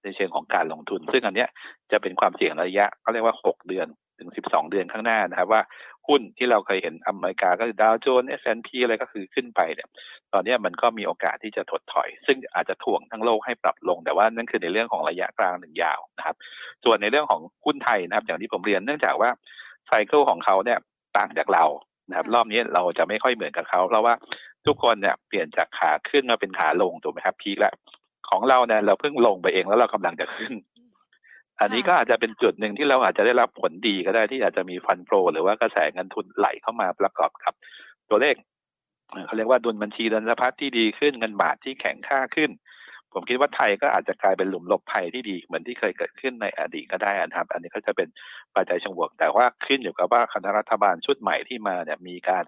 ในเชิงของการลงทุน ซึ่งอันเนี้ยจะเป็นความเสี่ยงระยะเขาเรียกว่าหกเดือนถึงสิบสองเดือนข้างหน้านะครับว่า หุ้นที่เราเคยเห็นอเมริกาก็คือดาวโจนส์ S&P อะไรก็คือขึ้นไปเนี่ย ตอนนี้มันก็มีโอกาสที่จะถดถอย ซึ่งอาจจะถ่วงทั้งโลกให้ปรับลง แต่ว่านั่นคือในเรื่องของระยะกลางหนึ่งยาวนะครับ ส่วนในเรื่องของหุ้นไทยนะครับ อย่างที่ผมเรียนเนื่องจากว่าไซเคิลของเขาเนี่ยต่างจากเรานะครับ รอบนี้เราจะไม่ค่อยเหมือนกับเขา เพราะว่าทุกคนเนี่ยเปลี่ยนจากขาขึ้นมาเป็นขาลงถูกไหมครับพีคแล้วของเราเนี่ยเราเพิ่งลงไปเองแล้วเรากำลังจะขึ้น อันนี้ก็อาจจะเป็นจุดหนึ่งที่เราอาจจะได้รับผลดีก็ได้ที่อาจจะมีฟันโฟหรือว่ากระแสเงินทุนไหลเข้ามาประกอบกับ ตัวเลขเขาเรียกว่าดุลบัญชีเดินสะพัดที่ดีขึ้นเงินบาทที่แข็งค่าขึ้น ผมคิดว่าไทยก็อาจจะกลายเป็นหลุมหลบภัยที่ดีเหมือนที่เคยเกิดขึ้นในอดีตก็ได้นะครับ อันนี้ก็จะเป็นปัจจัยชงบวก แต่ว่าขึ้นอยู่กับว่าคณะรัฐบาลชุดใหม่ที่มาเนี่ยมีการ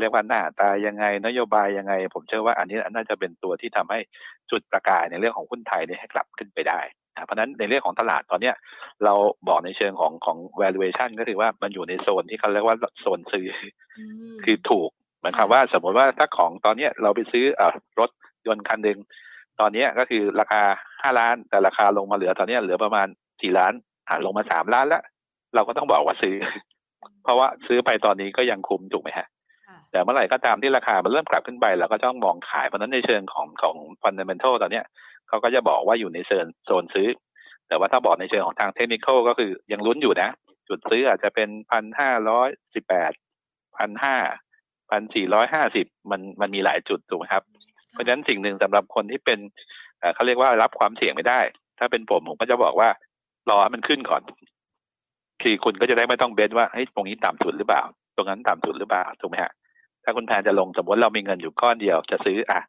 เรียกว่าหน้าตายังไงนโยบายยังไง ผมเชื่อว่าอันนี้น่าจะเป็นตัวที่ทำให้จุดประกายในเรื่องของหุ้นไทยเนี่ยให้กลับขึ้นไปได้ เพราะนั้นในเรื่องของตลาดตอนเนี้ยเราบอกในเชิงของของ valuation ก็คือว่ามันอยู่ในโซนที่เขาเรียกว่าโซนซื้อคือถูกหมายความว่าสมมติว่าถ้าของตอนเนี้ยเราไปซื้ออรถยนต์คันหนึ่งตอนนี้ก็คือราคาห้าล้าน แต่ราคาลงมาเหลือตอนนี้เหลือประมาณสี่ล้านอ่าลงมาสามล้านแล้วเราก็ต้องบอกว่าซื้อ เพราะว่าซื้อไปตอนนี้ก็ยังคุ้มถูกไหมฮะ แต่เมื่อไหร่ก็ตามที่ราคามันเริ่มกลับขึ้นไปเราก็ต้องมองขายเพราะนั้นในเชิงของของฟันเดเมนทัลตอนเนี้ย เขาก็จะบอกว่าอยู่ในโซนโซนซื้อ แต่ว่าถ้าบอกในเชิงของทางเทคนิคก็คือยังลุ้นอยู่นะ จุดซื้ออาจจะเป็นพันห้าร้อยสิบแปดพันห้าพันสี่ร้อยห้าสิบมันมันมีหลายจุดถูกไหมครับ เพราะฉะนั้นสิ่งหนึ่งสำหรับคนที่เป็นเขาเรียกว่ารับความเสี่ยงไม่ได้ ถ้าเป็นผมผมก็จะบอกว่ารอให้มันขึ้นก่อนคือคุณก็จะได้ไม่ต้องเบนว่าเฮ้ยตรงนี้ต่ำสุดหรือเปล่า ตรงนั้นต่ำสุดหรือเปล่าถูกไหมฮะถ้าคุณแพนจะลงสมมติเรามีเงินอยู่ก้อนเดียวจะซื้ออะ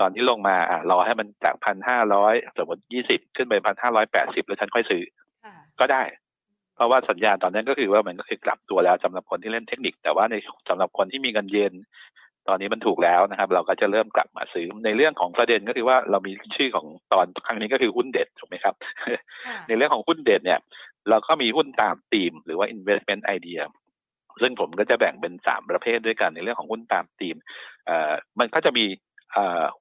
ตอนที่ลงมาอะรอให้มันจากพันห้าร้อยสมมติยี่สิบขึ้นไปพันห้าร้อยแปดสิบแล้วฉันค่อยซื้อก็ได้ เพราะว่าสัญญาณตอนนั้นก็คือว่ามันก็คือกลับตัวแล้วสำหรับคนที่เล่นเทคนิค แต่ว่าในสำหรับคนที่มีเงินเย็น ตอนนี้มันถูกแล้วนะครับ เราก็จะเริ่มกลับมาซื้อในเรื่องของประเด็นก็คือว่าเรามีชื่อของตอนครั้งนี้ก็คือหุ้นเด็ดถูกไหมครับ ในเรื่องของหุ้นเด็ดเนี่ย เราก็มีหุ้นตามธีม หรือว่า investment idea ซึ่งผมก็จะแบ่งเป็นสามประเภทด้วยกันในเรื่องของหุ้นตามธีมเอ่อมันก็จะมีเอ่อ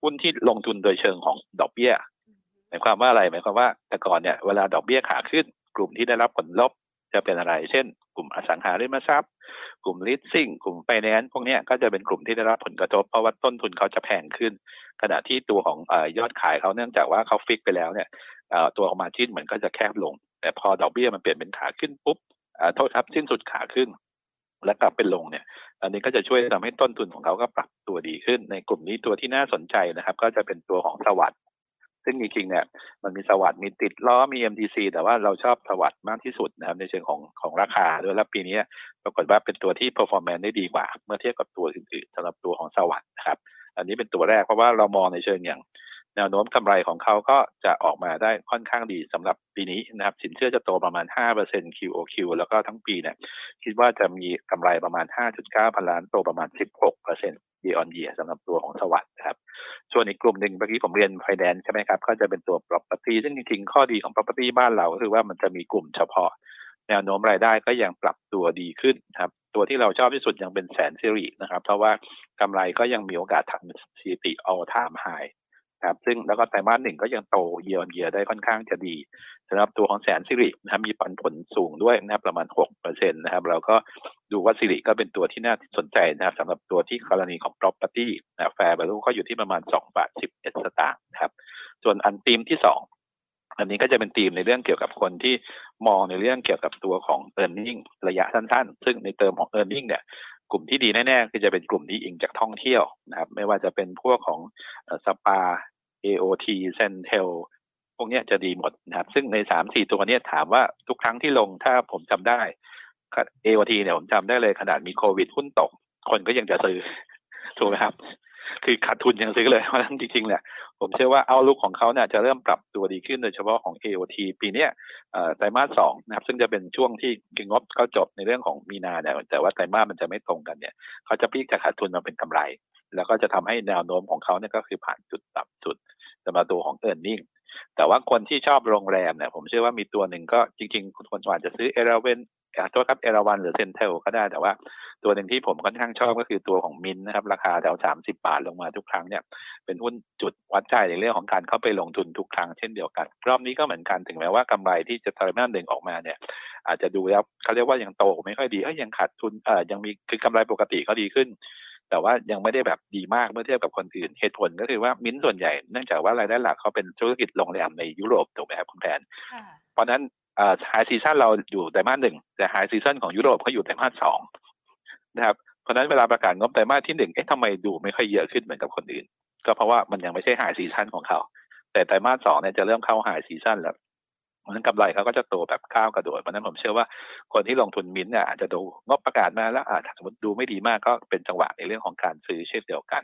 หุ้นที่ลงทุนโดยเชิงของดอกเบี้ยหมายความว่าอะไรหมายความว่าแต่ก่อนเนี่ยเวลาดอกเบี้ยขาขึ้น กลุ่มที่ได้รับผลลบจะเป็นอะไร เช่น กลุ่มอสังหาริมทรัพย์ กลุ่มลิสซิ่งกลุ่มไฟแนนซ์พวกนี้ก็จะเป็นกลุ่มที่ได้รับผลกระทบเพราะว่าต้นทุนเขาจะแพงขึ้น ขณะที่ตัวของอยอดขายเขาเนื่องจากว่าเขาฟิกไปแล้วเนี่ยตัวของมาจิ้นเหมือนก็จะแคบลง แต่พอดอกเบี้ยมันเปลี่ยนเป็นขาขึ้นปุ๊บโทษครับสิ้นสุดขาขึ้น แล้วกลับเป็นลงเนี่ย อันนี้ก็จะช่วยทำให้ต้นทุนของเขาก็ปรับตัวดีขึ้น ในกลุ่มนี้ตัวที่น่าสนใจนะครับ ก็จะเป็นตัวของสวัสด์ซึ่งจริงๆเนี่ยมันมีสวัสด์มีติดล้อมี MTC แต่ว่าเราชอบสวัสด์มากที่สุดนะครับในเชิงของของราคาด้วยแล้วปีนี้ปรากฏว่าเป็นตัวที่ performance ได้ดีกว่า เมื่อเทียบกับตัวอื่นๆสำหรับตัวของสวัสด์นะครับ อันนี้เป็นตัวแรกเพราะว่าเรามองในเชิงอย่าง แนวโน้มกำไรของเขาก็จะออกมาได้ค่อนข้างดีสำหรับปีนี้นะครับ สินเชื่อจะโตประมาณ 5% QOQ แล้วก็ทั้งปีเนี่ยคิดว่าจะมีกำไรประมาณ 5.9 พันล้านโตประมาณ 16% year on year สำหรับตัวของสวัสดิ์ครับ ส่วนอีกกลุ่มหนึ่งเมื่อกี้ผมเรียนไฟแนนซ์ใช่ไหมครับ ก็จะเป็นตัว property ซึ่งจริงๆ ข้อดีของ property บ้านเราก็คือว่ามันจะมีกลุ่มเฉพาะ แนวโน้มรายได้ก็ยังปรับตัวดีขึ้นครับ ตัวที่เราชอบที่สุดยังเป็นแสนสิรินะครับ เพราะว่ากำไรก็ยังมีโอกาสทำสถิติ all time high ครับซึ่งแล้วก็ไตรมาสหนึ่งก็ยังโต year year ได้ค่อนข้างจะดีสำหรับตัวของแสนสิรินะครับมีปันผลสูงด้วยนะครับประมาณ6%นต์นะครับเราก็ดูว่าสิริก็เป็นตัวที่น่าสนใจนะครับสำหรับตัวที่กรณีของ property นะแฟร์ value ก็อยู่ที่ประมาณ2บาท11สตางค์นะครับส่วนอันตีมที่2อันนี้ก็จะเป็นธีมในเรื่องเกี่ยวกับคนที่มองในเรื่องเกี่ยวกับตัวของ e a r n i n g ระยะสั้นๆ ซึ่งในเติมของ e a r n i n g เนี่ยกลุ่มที่ดีแน่ๆคือจะเป็นกลุ่มที่อิงจากท่องเที่ยวนะครับไม่ว่าจะเป็นพวกของสปา AOT Centel พวกนี้จะดีหมดนะครับ ซึ่งในสามสี่ตัวนี้ถามว่าทุกครั้งที่ลงถ้าผมจำได้ AOT เนี่ยผมจำได้เลยขนาดมีโควิดหุ้นตก คนก็ยังจะซื้อ ถูกไหมครับ คือขาดทุนยังซื้อเลยเพราะฉะนั้นจริงๆเนี่ยผมเชื่อว่าเอาลุกของเขาเนี่ยจะเริ่มปรับตัวดีขึ้นโดยเฉพาะของ AOT ปีนี้ไตรมาสสองนะครับ ซึ่งจะเป็นช่วงที่กิงบเขาจบในเรื่องของมีนาเนี่ยแต่ว่าไตรมาสมันจะไม่ตรงกันเนี่ยเขาจะพลิกจากขาดทุนมาเป็นกำไร แล้วก็จะทำให้แนวโน้มของเขาเนี่ยก็คือผ่านจุดต่ำสุดสำหรับตัวของเอิร์นนิ่งแต่ว่าคนที่ชอบโรงแรมเนี่ยผมเชื่อว่ามีตัวหนึ่งก็จริงๆคุณคนอาจจะซื้อเอราเวนโทษครับเอราวันหรือเซนเทลก็ได้แต่ว่าตัวหนึ่งที่ผมค่อนข้างชอบก็คือตัวของมินนะครับ ราคาแถวสามสิบาทลงมาทุกครั้งเนี่ย เป็นหุ้นจุดวัดใจในเรื่องของการเข้าไปลงทุนทุกครั้งเช่นเดียวกัน รอบนี้ก็เหมือนกันถึงแม้ว่ากำไรที่จะไตรมาสหนึ่งออกมาเนี่ย อาจจะดูแล้วเขาเรียกว่ายังโตไม่ค่อยดีเอ้ยยังขาดทุนเอ่อยังมีคือกำไรปกติก็ดีขึ้น แต่ว่ายังไม่ได้แบบดีมากเมื่อเทียบกับคนอื่น เหตุผลก็คือว่ามิ้นส่วนใหญ่เนื่องจากว่ารายได้หลักเขาเป็นธุรกิจโรงแรมในยุโรปถูกไหมครับคุณแทนเพราะนั้น high season เราอยู่ไตรมาสหนึ่งแต่ high season ของยุโรปเขาอยู่ไตรมาสสองนะครับเพราะนั้นเวลาประกาศงบไตรมาสที่หนึ่งเอ๊ะทำไมดูไม่ค่อยเยอะขึ้นเหมือนกับคนอื่น ก็เพราะว่ามันยังไม่ใช่ high season ของเขาแต่ไตรมาสสองเนี่ยจะเริ่มเข้า high season แล้วเพ ราะฉะนั้นกำไรเขาก็จะโตแบบก้าวกระโดดเพราะนั้นผมเชื่อว่าคนที่ลงทุนมินเนี่ยอาจจะดูงบประกาศมาแล้วอาจสมมติดูไม่ดีมากก็เป็นจังหวะในเรื่องของการซื้อเช่นเดียวกัน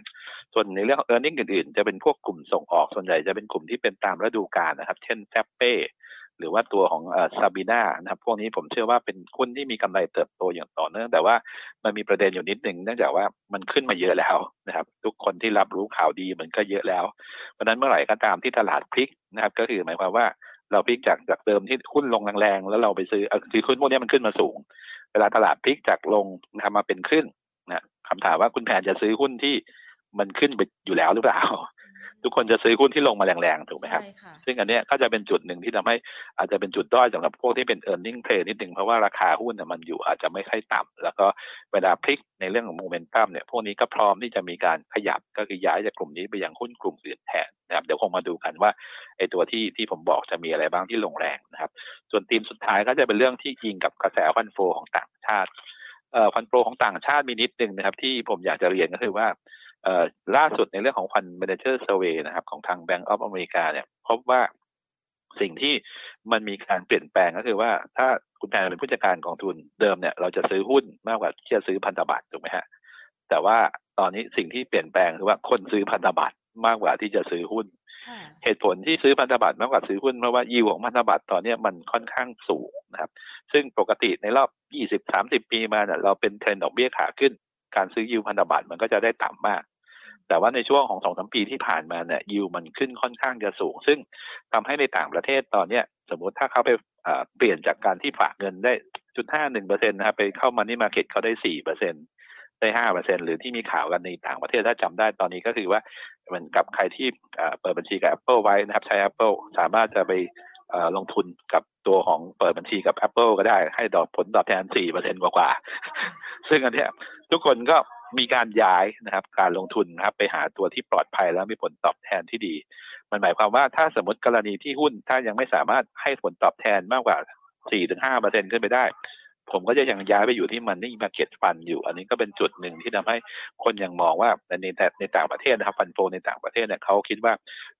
ส่วนในเรื่ององ earning อื่นๆ จะเป็นพวกกลุ่มส่งออกส่วนใหญ่จะเป็นกลุ่มที่เป็นตามฤดูกาลนะครับ เช่น SAPPEหรือว่าตัวของซาบีนานะครับ พวกนี้ผมเชื่อว่าเป็นหุ้นที่มีกำไรเติบโตอย่างต่อเนื่อง แต่ว่ามันมีประเด็นอยู่นิดหนึ่งเนื่องจากว่ามันขึ้นมาเยอะแล้วนะครับ ทุกคนที่รับรู้ข่าวดีมันก็เยอะแล้ว เพราะนั้นเมื่อไหร่ก็ตามที่ตลาดพลิกนะครับ ก็คือหมายความว่า เราพลิกจากจากเดิมที่หุ้นลงแรงๆแล้วเราไปซื้อคือหุ้นพวกนี้มันขึ้นมาสูง เวลาตลาดพลิกจากลงทำมาเป็นขึ้นนะคำถามว่าคุณแผนจะซื้อหุ้นที่มันขึ้นไปอยู่แล้วหรือเปล่า ทุกคนจะซื้อหุ้นที่ลงมาแรงๆถูกไหมครับ ซึ่งอันนี้ก็จะเป็นจุดหนึ่งที่ทำให้อาจจะเป็นจุดด้อยสำหรับพวกที่เป็น e a r n i n g play นิดหนึ่งเพราะว่าราคาหุ้นเนี่ยมันอยู่อาจจะไม่ค่อยต่ำแล้วก็เวลาพลิกในเรื่องของโมเมนตัมเนี่ยพวกนี้ก็พร้อมที่จะมีการขยับก็คือย้ายจากกลุ่มนี้ไปยังหุ้นกลุ่มอื่นแทนนะครับเดี๋ยวคงมาดูกันว่าไอ้ตัวที่ที่ผมบอกจะมีอะไรบ้างที่ลงแรงนะครับ ส่วนทีมสุดท้ายก็จะเป็นเรื่องที่ยิงกับกระแสฟันโฟของต่างชาติเอ่อฟันโฟของต่างชาติมีนิดนึงนะครับ ที่ผมอยากจะเรียนก็คือว่า ล่าสุดในเรื่องของ Fund Manager Survey นะครับ ของทาง Bank of America เนี่ยพบว่าสิ่งที่มันมีการเปลี่ยนแปลงก็คือว่า ถ้าคุณแทนเป็นผู้จัดการกองทุนเดิมเนี่ยเราจะซื้อหุ้นมากกว่าที่จะซื้อพันธบัตรถูกไหมฮะแต่ว่าตอนนี้สิ่งที่เปลี่ยนแปลงคือว่าคนซื้อพันธบัตรมากกว่าที่จะซื้อหุ้น เหตุผลที่ซื้อพันธบัตรมากกว่าซื้อหุ้นเพราะว่ายิวของพันธบัตรตอนนี้มันค่อนข้างสูงนะครับ ซึ่งปกติในรอบ 20-30 ปีมาเนี่ยเราเป็นเทรนด์ดอกเบี้ยขาขึ้น การซื้อยิวพันธบัตรมันก็จะได้ต่ำมาก แต่ว่าในช่วงของสองสามปีที่ผ่านมาเนี่ยยิวมันขึ้นค่อนข้างจะสูง ซึ่งทำให้ในต่างประเทศตอนเนี้ยสมมุติถ้าเขาไปเปลี่ยนจากการที่ฝากเงินได้จุดห้าหนึ่งเปอร์เซ็นต์นะครับไปเข้ามานี่มาเก็ตเขาได้สี่เปอร์เซ็นต์ได้ห้าเปอร์เซ็นหรือที่มีข่าวกันในต่างประเทศถ้าจำได้ตอนนี้ก็คือว่าเหมือนกับใครที่เปิดบัญชีกับ Apple ไว้นะครับ ใช้ Apple สามารถจะไปลงทุนกับตัวของเปิดบัญชีกับ Apple ก็ได้ให้ดอกผลตอบแทนสี่เปอร์เซ็นกว่าๆซึ่งอันนี้ทุกคนก็ มีการย้ายนะครับ การลงทุนนะครับ ไปหาตัวที่ปลอดภัยแล้วมีผลตอบแทนที่ดี มันหมายความว่าถ้าสมมติกรณีที่หุ้น ถ้ายังไม่สามารถให้ผลตอบแทนมากกว่าสี่ถึงห้าเปอร์เซ็นขึ้นไปได้ ผมก็จะยังย้ายไปอยู่ที่มันนี่มาเก็ตฟันอยู่ อันนี้ก็เป็นจุดหนึ่งที่ทำให้คนยังมองว่าในแต่ในต่างประเทศนะครับฟันโฟในต่างประเทศเนี่ยเขาคิดว่า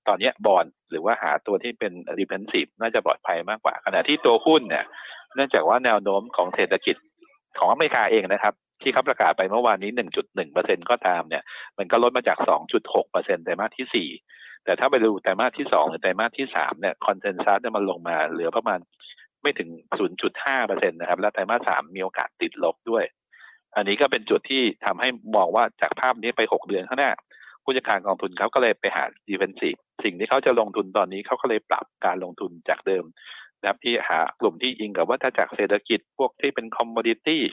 ตอนนี้บอลหรือว่าหาตัวที่เป็น defensive น่าจะปลอดภัยมากกว่าขณะที่ตัวหุ้นเนี่ยเนื่องจากว่าแนวโน้มของเศรษฐกิจของอเมริกาเองนะครับ ที่เขาประกาศไปเมื่อวานนี้ 1.1%ก็ตามเนี่ย มันก็ลดมาจาก 2.6%ไตรมาสที่ 4 แต่ถ้าไปดูไตรมาสที่ 2 หรือไตรมาสที่ 3 เนี่ย consensus เนี่ยมันลงมาเหลือประมาณไม่ถึง 0.5%นะครับ และไตรมาสสามมีโอกาสติดลบด้วย อันนี้ก็เป็นจุดที่ทำให้มองว่าจากภาพนี้ไป 6 เดือนข้างหน้า ผู้จัดการกองทุนเขาก็เลยไปหา defensive สิ่งที่เขาจะลงทุนตอนนี้เขาก็เลยปรับการลงทุนจากเดิมนะครับที่หากลุ่มที่อิงกับว่าถ้าจากเศรษฐกิจพวกที่เป็นคอมมอดิตี้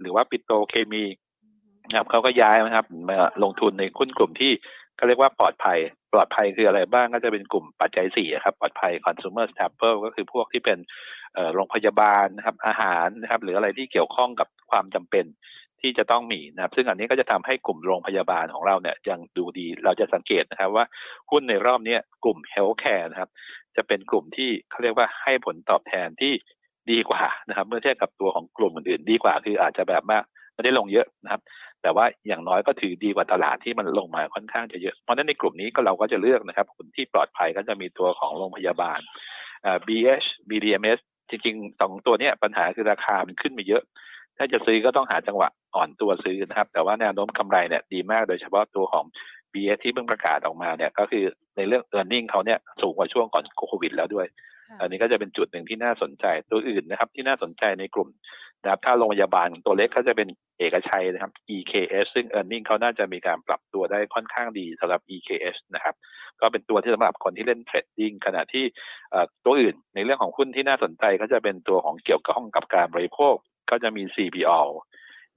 หรือว่าปิโตเคมีนะครับเขาก็ย้ายนะครับมาลงทุนในหุ้นกลุ่มที่เขาเรียกว่าปลอดภัย ปลอดภัยคืออะไรบ้างก็จะเป็นกลุ่มปัจจัยสี่ครับปลอดภัย consumer staple ก็คือพวกที่เป็นโรงพยาบาลนะครับอาหารนะครับหรืออะไรที่เกี่ยวข้องกับความจำเป็นที่จะต้องมีนะครับ ซึ่งอันนี้ก็จะทำให้กลุ่มโรงพยาบาลของเราเนี่ยยังดูดีเราจะสังเกตนะครับว่าหุ้นในรอบนี้กลุ่ม healthcare นะครับ จะเป็นกลุ่มที่เขาเรียกว่าให้ผลตอบแทนที่ ดีกว่านะครับ เมื่อเทียบกับตัวของกลุ่มอื่นๆดีกว่าคืออาจจะแบบมาไม่ได้ลงเยอะนะครับ แต่ว่าอย่างน้อยก็ถือดีกว่าตลาดที่มันลงมาค่อนข้างจะเยอะ เพราะฉะนั้นในกลุ่มนี้ก็เราก็จะเลือกนะครับคนที่ปลอดภัยก็จะมีตัวของโรงพยาบาล BH BDMS จริงๆสองตัวนี้ปัญหาคือราคามันขึ้นมาเยอะ ถ้าจะซื้อก็ต้องหาจังหวะอ่อนตัวซื้อนะครับ แต่ว่าแนวโน้มกำไรเนี่ยดีมากโดยเฉพาะตัวของ BS ที่เพิ่งประกาศออกมาเนี่ยก็คือในเรื่อง e a r n i n g เขาเนี่ยสูงกว่าช่วงก่อนโควิดแล้วด้วย อันนี้ก็จะเป็นจุดหนึ่งที่น่าสนใจตัวอื่นนะครับ ที่น่าสนใจในกลุ่มนะครับถ้าโรงพยาบาลตัวเล็กเขาจะเป็นเอกชัยนะครับ EKS ซึ่ง e a r n i n g เขาน่าจะมีการปรับตัวได้ค่อนข้างดีสำหรับ EKS นะครับ ก็เป็นตัวที่สำหรับคนที่เล่นเทรดดิ้งขณะที่ตัวอื่นในเรื่องของหุ้นที่น่าสนใจก็จะเป็นตัวของเกี่ยวข้องกับการบริโภคก็จะมี CPO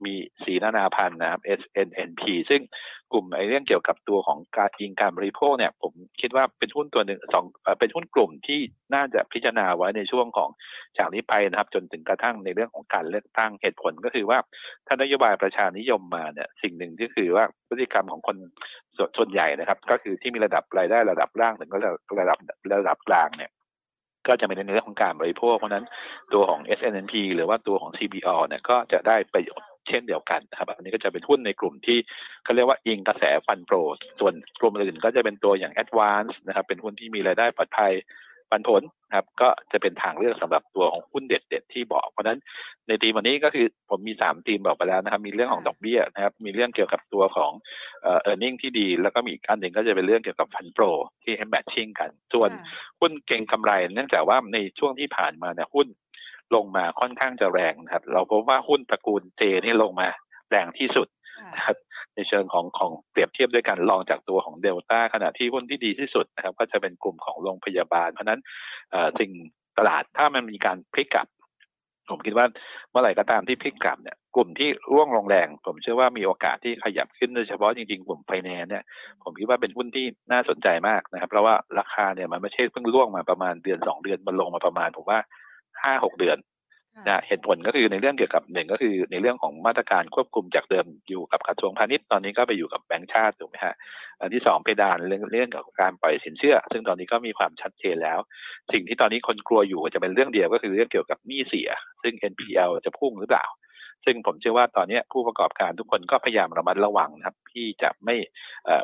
มีสีนานาพันธ์นะครับ SNNP ซึ่งกลุ่มไอ้เรื่องเกี่ยวกับตัวของการยิงการบริโภคเนี่ย ผมคิดว่าเป็นหุ้นตัวหนึ่งสองเป็นหุ้นกลุ่มที่น่าจะพิจารณาไว้ในช่วงของจากนี้ไปนะครับ จนถึงกระทั่งในเรื่องของการเลือกตั้งเหตุผลก็คือว่าถ้านโยบายประชานิยมมาเนี่ยสิ่งหนึ่งที่คือว่าพฤติกรรมของคนส่วนใหญ่นะครับ ก็คือที่มีระดับรายได้ระดับล่างถึงระดับระดับระดับกลางเนี่ยก็จะเป็นในเรื่องของการบริโภค เพราะนั้นตัวของ SNNP หรือว่าตัวของ CBO เนี่ยก็จะได้ประโยชน์ เช่นเดียวกันนะครับ อันนี้ก็จะเป็นหุ้นในกลุ่มที่เขาเรียกว่าอิงกระแสฟันโปร ส่วนกลุ่มอื่นก็จะเป็นตัวอย่าง Advance นะครับ เป็นหุ้นที่มีรายได้ปลอดภัยปันผลครับก็จะเป็นทางเลือกสำหรับตัวของหุ้นเด็ดๆที่บอกเพราะนั้นในทีมวันนี้ก็คือผมมีสามทีมบอกไปแล้วนะครับ มีเรื่องของดอกเบี้ยนะครับ มีเรื่องเกี่ยวกับตัวของเอ่อ earning ที่ดี แล้วก็มีอีกอันหนึ่งก็จะเป็นเรื่องเกี่ยวกับฟันโปรที่ให้แมทชิ่งกัน ส่วนหุ้นเก่งกำไร เนื่องจากว่าในช่วงที่ผ่านมาเนี่ยหุ้น ลงมาค่อนข้างจะแรงนะครับ เราพบว่าหุ้นตระกูลเจนี่ลงมาแรงที่สุดนะครับในเชิงของของเปรียบเทียบด้วยกันลองจากตัวของเดลต้าขณะที่หุ้นที่ดีที่สุดนะครับ ก็จะเป็นกลุ่มของโรงพยาบาล เพราะนั้นสิ่งตลาดถ้ามันมีการพลิกกลับ ผมคิดว่าเมื่อไหร่ก็ตามที่พลิกกลับเนี่ยกลุ่มที่ร่วงลงแรง ผมเชื่อว่ามีโอกาสที่ขยับขึ้นโดยเฉพาะจริงๆ กลุ่มไฟแนนซ์เนี่ยผมคิดว่าเป็นหุ้นที่น่าสนใจมากนะครับ เพราะว่าราคาเนี่ยมันไม่ใช่เพิ่งร่วงมาประมาณเดือนสองเดือนมันลงมาประมาณผมว่า ห้าหกเดือนนะเหตุผลก็คือในเรื่องเกี่ยวกับหนึ่งก็คือในเรื่องของมาตรการควบคุมจากเดิมอยู่กับกระทรวงพาณิชย์ตอนนี้ก็ไปอยู่กับแบงก์ชาติถูกไหมฮะอันที่สองเพดานเรื่องเรื่องกับการปล่อยสินเชื่อ ซึ่งตอนนี้ก็มีความชัดเจนแล้ว สิ่งที่ตอนนี้คนกลัวอยู่จะเป็นเรื่องเดียวก็คือเรื่องเกี่ยวกับหนี้เสีย ซึ่ง NPL จะพุ่งหรือเปล่า ซึ่งผมเชื่อว่าตอนนี้ผู้ประกอบการทุกคนก็พยายามระมัดระวังนะครับที่จะไม่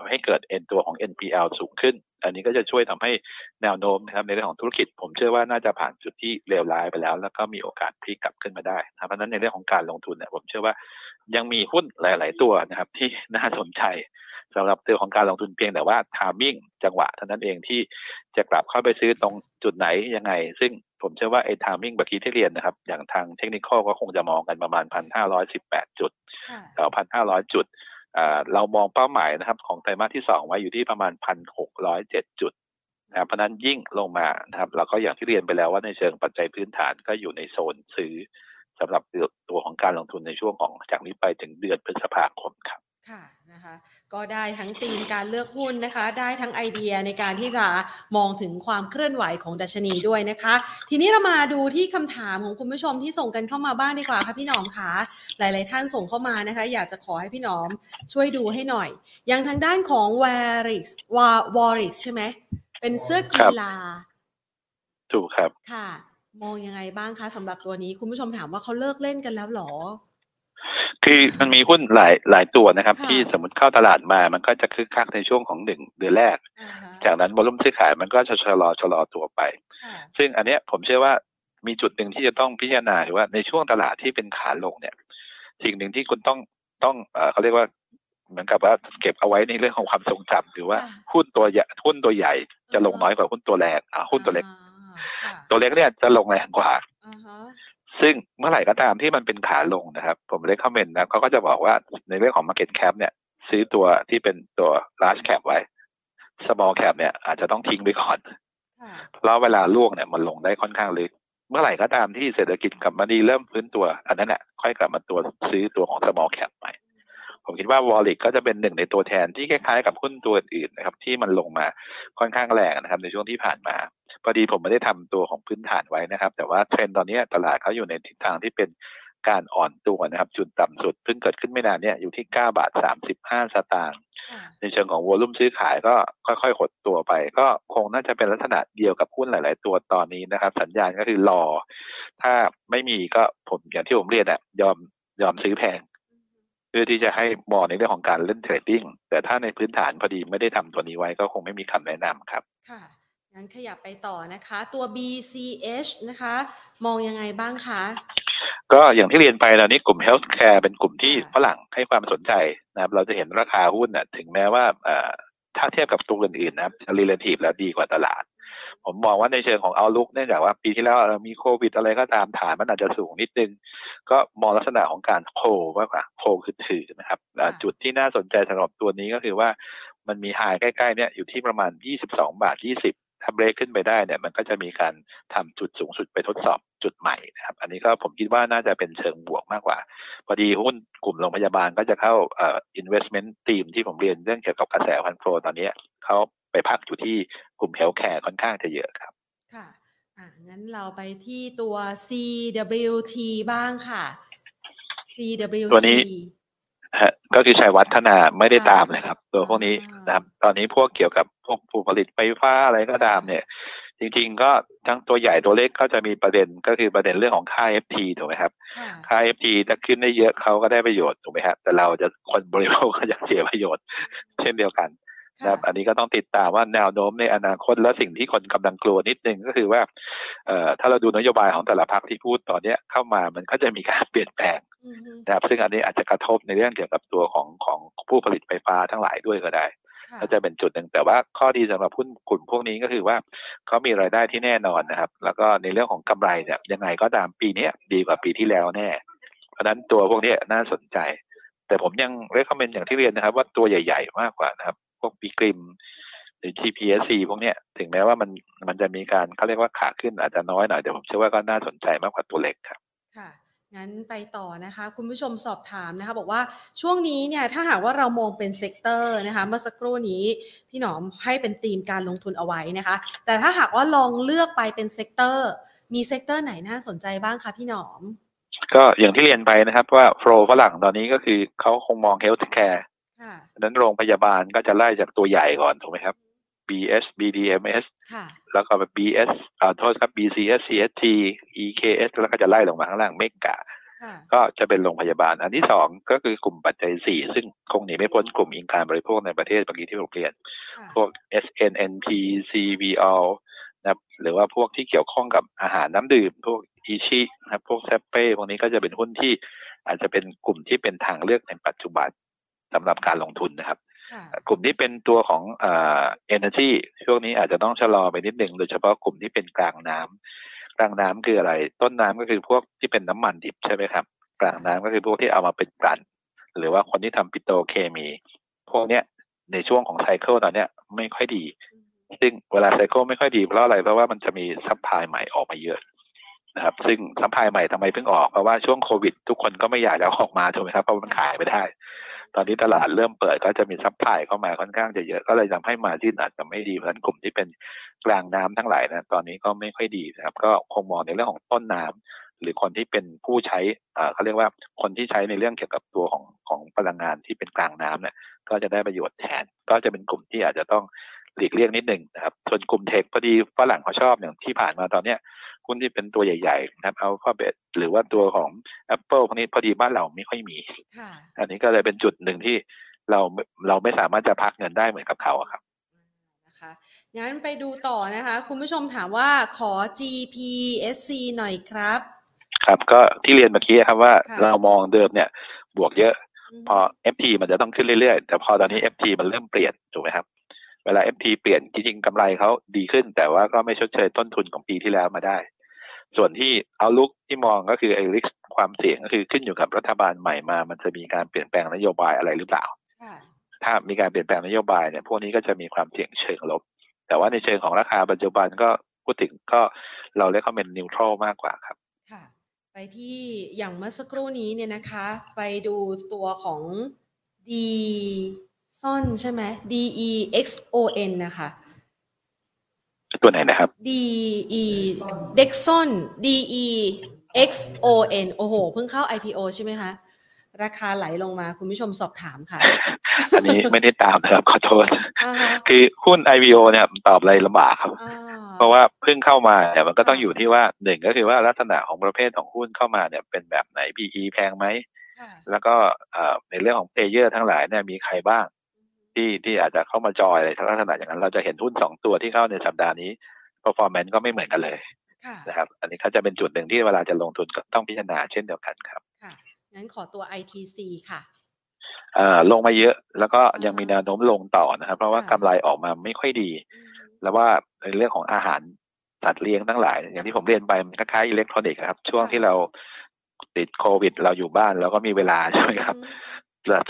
ให้เกิดเอ็นตัวของ NPL สูงขึ้น อันนี้ก็จะช่วยทำให้แนวโน้มนะครับในเรื่องของธุรกิจ ผมเชื่อว่าน่าจะผ่านจุดที่เลวร้ายไปแล้ว แล้วก็มีโอกาสพลิกกลับขึ้นมาได้นะเพราะนั้นในเรื่องของการลงทุนเนี่ยผมเชื่อว่ายังมีหุ้นหลาย ๆ ตัวนะครับ ที่น่าสนใจสำหรับตัวของการลงทุนเพียงแต่ว่า timing จังหวะเท่านั้นเองที่จะกลับเข้าไปซื้อตรงจุดไหนยังไง ซึ่งผมเชื่อว่าไอ้ timing แบบที่ที่เรียนนะครับ อย่างทางเทคนิคก็คงจะมองกันประมาณพันห้าร้อยสิบแปดจุดแถวพันห้าร้อยจุด เรามองเป้าหมายนะครับ ของไตรมาสที่สองไว้อยู่ที่ประมาณพันหกร้อยเจ็ดจุดนะเพราะนั้นยิ่งลงมานะครับเราก็อย่างที่เรียนไปแล้วว่าในเชิงปัจจัยพื้นฐานก็อยู่ในโซนซื้อสำหรับตัวของการลงทุนในช่วงของจากนี้ไปถึงเดือนพฤษภาคมครับค่ะ นะคะก็ได้ทั้งธีมการเลือกหุ้นนะคะ ได้ทั้งไอเดียในการที่จะมองถึงความเคลื่อนไหวของดัชนีด้วยนะคะ ทีนี้เรามาดูที่คำถามของคุณผู้ชมที่ส่งกันเข้ามาบ้างดีกว่าค่ะพี่หนอมค่ะหลาย ๆ ท่านส่งเข้ามานะคะ อยากจะขอให้พี่หนอมช่วยดูให้หน่อย อย่างทางด้านของ w a r i x วาวอริกใช่ไหมเป็นเสื้อกีฬาถูกครับค่ะ มองยังไงบ้างคะสำหรับตัวนี้คุณผู้ชมถามว่าเขาเลิกเล่นกันแล้วหรอ คือมันมีหุ้นหลายหลายตัวนะครับ ที่สมมติเข้าตลาดมามันก็จะคึกคักในช่วงของหนึ่งเดือนแรก จากนั้นวอลุ่มซื้อขายมันก็จะชะลอชะลอตัวไป ซึ่งอันเนี้ยผมเชื่อว่ามีจุดหนึ่งที่จะต้องพิจารณาว่าในช่วงตลาดที่เป็นขาลงเนี่ย สิ่งหนึ่งที่คุณต้องต้องเขาเรียกว่าเหมือนกับว่าเก็บเอาไว้ในเรื่องของความทรงจำคือว่าหุ้นตัวใหญ่หุ้นตัวใหญ่จะลงน้อยกว่าหุ้นตัวแรงอ่าหุ้นตัวเล็ก ตัวเล็กเนี่ยจะลงแรงกว่า ซึ่งเมื่อไหร่ก็ตามที่มันเป็นขาลงนะครับ ผมเลยคอมเมนต์นะเขาก็จะบอกว่าในเรื่องของ Market Cap เนี่ย ซื้อตัวที่เป็นตัว large cap ไว้ small cap เนี่ยอาจจะต้องทิ้งไปก่อนเพราะเวลาร่วงเนี่ยมันลงได้ค่อนข้างลึก เมื่อไหร่ก็ตามที่เศรษฐกิจกลับมาดีเริ่มฟื้นตัว อันนั้นแหละค่อยกลับมาตัวซื้อตัวของ small cap ใหม่ผมคิดว่า WARRIX ก็จะเป็นหนึ่งในตัวแทนที่คล้ายๆกับหุ้นตัวอื่นนะครับ ที่มันลงมาค่อนข้างแรงนะครับ ในช่วงที่ผ่านมา พอดีผมไม่ได้ทำตัวของพื้นฐานไว้นะครับ แต่ว่าเทรนตอนนี้ตลาดเขาอยู่ในทิศทางที่เป็นการอ่อนตัวนะครับ จุดต่ำสุดเพิ่งเกิดขึ้นไม่นานเนี่ยอยู่ที่ 9 บาท 35 สตางค์ในเชิงของวอลุ่มซื้อขายก็ค่อยๆหดตัวไป ก็คงน่าจะเป็นลักษณะเดียวกับหุ้นหลาย ๆ ตัวตอนนี้นะครับ สัญญาณก็คือรอ ถ้าไม่มีก็ผมอย่างที่ผมเรียนอะยอมยอมซื้อแพงเพื่อที่จะให้มองในเรื่องของการเล่นเทรดดิ้งแต่ถ้าในพื้นฐานพอดีไม่ได้ทำตัวนี้ไว้ก็คงไม่มีคำแนะนำครับ ค่ะ งั้นขยับไปต่อนะคะ ตัว BCH นะคะ มองยังไงบ้างคะก็อย่างที่เรียนไปตอนนี้กลุ่ม healthcare เป็นกลุ่มที่ฝรั่งให้ความสนใจนะครับเราจะเห็นราคาหุ้นน่ะถึงแม้ว่าถ้าเทียบกับตัวอื่นๆนะครับ relative แล้วดีกว่าตลาด ผมมองว่าในเชิงของเอาลุกเนื่องจากว่าปีที่แล้วมีโควิดอะไรก็ตามฐานมันอาจจะสูงนิดนึง ก็มองลักษณะของการโคมากกว่าโคคือถือนะครับ จุดที่น่าสนใจสำหรับตัวนี้ก็คือว่ามันมีหายใกล้ๆเนี่ยอยู่ที่ประมาณ 22 บาท 20 ถ้าเบรกขึ้นไปได้เนี่ยมันก็จะมีการทำจุดสูงสุดไปทดสอบจุดใหม่นะครับ อันนี้ก็ผมคิดว่าน่าจะเป็นเชิงบวกมากกว่า พอดีหุ้นกลุ่มโรงพยาบาลก็จะเข้าเอ่อ investment team ที่ผมเรียนเรื่องเกี่ยวกับกระแส fund flow ตอนนี้เขาไปพักอยู่ที่กลุ่ม healthcare ค่อนข้างจะเยอะครับ ค่ะอ่างั้นเราไปที่ตัว CWT บ้างค่ะ CWT ตัวนี้ ก็คือชัยวัฒนาไม่ได้ตามเลยครับ ตัวพวกนี้นะครับ ตอนนี้พวกเกี่ยวกับพวกผู้ผลิตไฟฟ้าอะไรก็ตามเนี่ย จริงๆก็ทั้งตัวใหญ่ตัวเล็กก็จะมีประเด็นก็คือประเด็นเรื่องของค่า FT ถูกไหมครับ ค่า FT ถ้าขึ้นได้เยอะเขาก็ได้ประโยชน์ถูกไหมครับแต่เราจะคนบริโภคก็จะเสียประโยชน์ เช่นเดียวกัน นะครับอันนี้ก็ต้องติดตามว่าแนวโน้มในอนาคตและสิ่งที่คนกำลังกลัวนิดนึงก็คือว่าเอ่อถ้าเราดูนโยบายของแต่ละพรรคที่พูดตอนเนี้ยเข้ามามันก็จะมีการเปลี่ยนแปลงนะครับซึ่งอันนี้อาจจะกระทบในเรื่องเกี่ยวกับตัวของของผู้ผลิตไฟฟ้าทั้งหลายด้วยก็ได้ก็จะเป็นจุดหนึ่งแต่ว่าข้อดีสำหรับหุ้นกลุ่มพวกนี้ก็คือว่าเขามีรายได้ที่แน่นอนนะครับ แล้วก็ในเรื่องของกำไรเนี่ยยังไงก็ตามปีนี้ดีกว่าปีที่แล้วแน่ เพราะนั้นตัวพวกนี้น่าสนใจ แต่ผมยัง recommend อย่างที่เรียนนะครับ ว่าตัวใหญ่ ๆ มากกว่านะครับ พวกปีกริมหรือ TPSC พวกเนี้ยถึงแม้ว่ามันมันจะมีการเขาเรียกว่าขาขึ้นอาจจะน้อยหน่อยแต่ผมเชื่อว่าก็น่าสนใจมากกว่าตัวเล็กครับค่ะงั้นไปต่อนะคะ คุณผู้ชมสอบถามนะคะ บอกว่าช่วงนี้เนี่ยถ้าหากว่าเรามองเป็น sector นะคะ เมื่อสักครู่นี้พี่หนอมให้เป็นธีมการลงทุนเอาไว้นะคะ แต่ถ้าหากว่าลองเลือกไปเป็น sectorมี sector ไหนน่าสนใจบ้างคะพี่หนอม ก็อย่างที่เรียนไปนะครับว่า flow ฝรั่งตอนนี้ก็คือเขาคงมอง healthcare นั้นโรงพยาบาลก็จะไล่จากตัวใหญ่ก่อนถูกไหมครับ BH BDMS แล้วก็ BS อ่าโทษครับ BCH CHG EKH แล้วก็จะไล่ลงมาข้างล่าง MEGA ก็จะเป็นโรงพยาบาล อันที่สองก็คือกลุ่มปัจจัยสี่ซึ่งคงหนีไม่พ้นกลุ่มอิงการบริโภคในประเทศเมื่อกี้ที่ผมเรียน พวก SNNP CVL นะหรือว่าพวกที่เกี่ยวข้องกับอาหารน้ำดื่ม พวกอีชินะพวกแซปเป้พวกนี้ก็จะเป็นหุ้นที่อาจจะเป็นกลุ่มที่เป็นทางเลือกในปัจจุบัน สำหรับการลงทุนนะครับค่ะกลุ่มที่เป็นตัวของเอ่อ energy ช่วงนี้อาจจะต้องชะลอไปนิดหนึ่งโดยเฉพาะกลุ่มที่เป็นกลางน้ำกลางน้ำคืออะไร ต้นน้ำก็คือพวกที่เป็นน้ำมันดิบใช่ไหมครับ กลางน้ำก็คือพวกที่เอามาเป็นกลั่นหรือว่าคนที่ทำปิโตรเคมี พวกเนี้ยในช่วงของ cycle ตอนเนี้ยไม่ค่อยดี ซึ่งเวลา cycle ไม่ค่อยดีเพราะอะไรเพราะว่ามันจะมี supply ใหม่ออกมาเยอะนะครับ ซึ่ง supply ใหม่ทำไมเพิ่งออกเพราะว่าช่วงโควิด ทุกคนก็ไม่อยากจะเอาออกมาถูกไหมครับเพราะมันขายไม่ได้ ตอนนี้ตลาดเริ่มเปิดก็จะมี supply เข้ามาค่อนข้างจะเยอะก็เลยทำให้ margin อาจจะไม่ดีเพราะฉะนั้นกลุ่มที่เป็นกลางน้ำทั้งหลายนะตอนนี้ก็ไม่ค่อยดีนะครับ ก็คงมองในเรื่องของต้นน้ำหรือคนที่เป็นผู้ใช้เขาเรียกว่าคนที่ใช้ในเรื่องเกี่ยวกับตัวของของพลังงานที่เป็นกลางน้ำเนี่ยก็จะได้ประโยชน์แทน ก็จะเป็นกลุ่มที่อาจจะต้องหลีกเลี่ยงนิดหนึ่งนะครับส่วนกลุ่มเทคพอดีฝรั่งเขาชอบอย่างที่ผ่านมาตอนเนี้ย หุ้นที่เป็นตัวใหญ่ๆนะครับเอาข้อเบสหรือว่าตัวของ Apple พวกนี้พอดีบ้านเราไม่ค่อยมีค่ะอันนี้ก็เลยเป็นจุดหนึ่งที่เราเราไม่สามารถจะพักเงินได้เหมือนกับเขาอะครับนะคะงั้นไปดูต่อนะคะ คุณผู้ชมถามว่าขอ GPSC หน่อยครับ ครับก็ที่เรียนเมื่อกี้ครับว่าค่ะเรามองเดิมเนี่ยบวกเยอะมพอ FT มันจะต้องขึ้นเรื่อยๆ แต่พอตอนนี้ FT มันเริ่มเปลี่ยนถูกไหมครับ เวลา FT เปลี่ยนจริงๆกำไรเขาดีขึ้น แต่ว่าก็ไม่ชดเชยต้นทุนของปีที่แล้วมาได้ ส่วนที่เอาลุกที่มองก็คือไอ้ริสความเสี่ยงก็คือขึ้นอยู่กับรัฐบาลใหม่มา มันจะมีการเปลี่ยนแปลงนโยบายอะไรหรือเปล่าค่ะถ้ามีการเปลี่ยนแปลงนโยบายเนี่ยพวกนี้ก็จะมีความเสี่ยงเชิงลบ แต่ว่าในเชิงของราคาปัจจุบันก็พูดถึงก็เราเรียกเขาเป็นนิวทรัลมากกว่าครับค่ะไปที่อย่างเมื่อสักครู่นี้เนี่ยนะคะ ไปดูตัวของ D ซ่อนใช่ไหม D E X O N นะคะ ตัวไหนนะครับ D E Dexon D E X O N โอ้โห เพิ่งเข้า IPO ใช่ไหมคะ ราคาไหลลงมาคุณผู้ชมสอบถามค่ะ อันนี้ไม่ได้ตามนะครับ ขอโทษอ่าฮะคือหุ้น IVO เนี่ยตอบอะไรลำบากครับอ่าเพราะว่าเพิ่งเข้ามาเนี่ยมันก็ต้องค่ะอยู่ที่ว่าหนึ่งก็คือว่าลักษณะของประเภทของหุ้นเข้ามาเนี่ยเป็นแบบไหน PE แพงไหมค่ะแล้วก็เอ่อในเรื่องของเพลเยอร์ทั้งหลายเนี่ยมีใครบ้าง ที่ที่อาจจะเข้ามาจอยอะไรลักษณะอย่างนั้นเราจะเห็นหุ้นสองตัวที่เข้าในสัปดาห์นี้ performance ก็ไม่เหมือนกันเลยค่ะนะครับ อันนี้ก็จะเป็นจุดหนึ่งที่เวลาจะลงทุนก็ต้องพิจารณาเช่นเดียวกันครับค่ะงั้นขอตัว ITC ค่ะเอ่อลงมาเยอะแล้วก็อ่ายัยังมีแนวโน้มลงต่อนะครับ เพราะว่าค่ะกำไรออกมาไม่ค่อยดี แล้วว่าในเรื่องของอาหารสัตว์เลี้ยงทั้งหลาย อย่างที่ผมเรียนไปมันคล้ายๆอิเล็กทรอนิกส์ครับ ช่วงที่เราติดโควิด เราอยู่บ้านเราก็มีเวลาใช่ไหมครับอืมเรา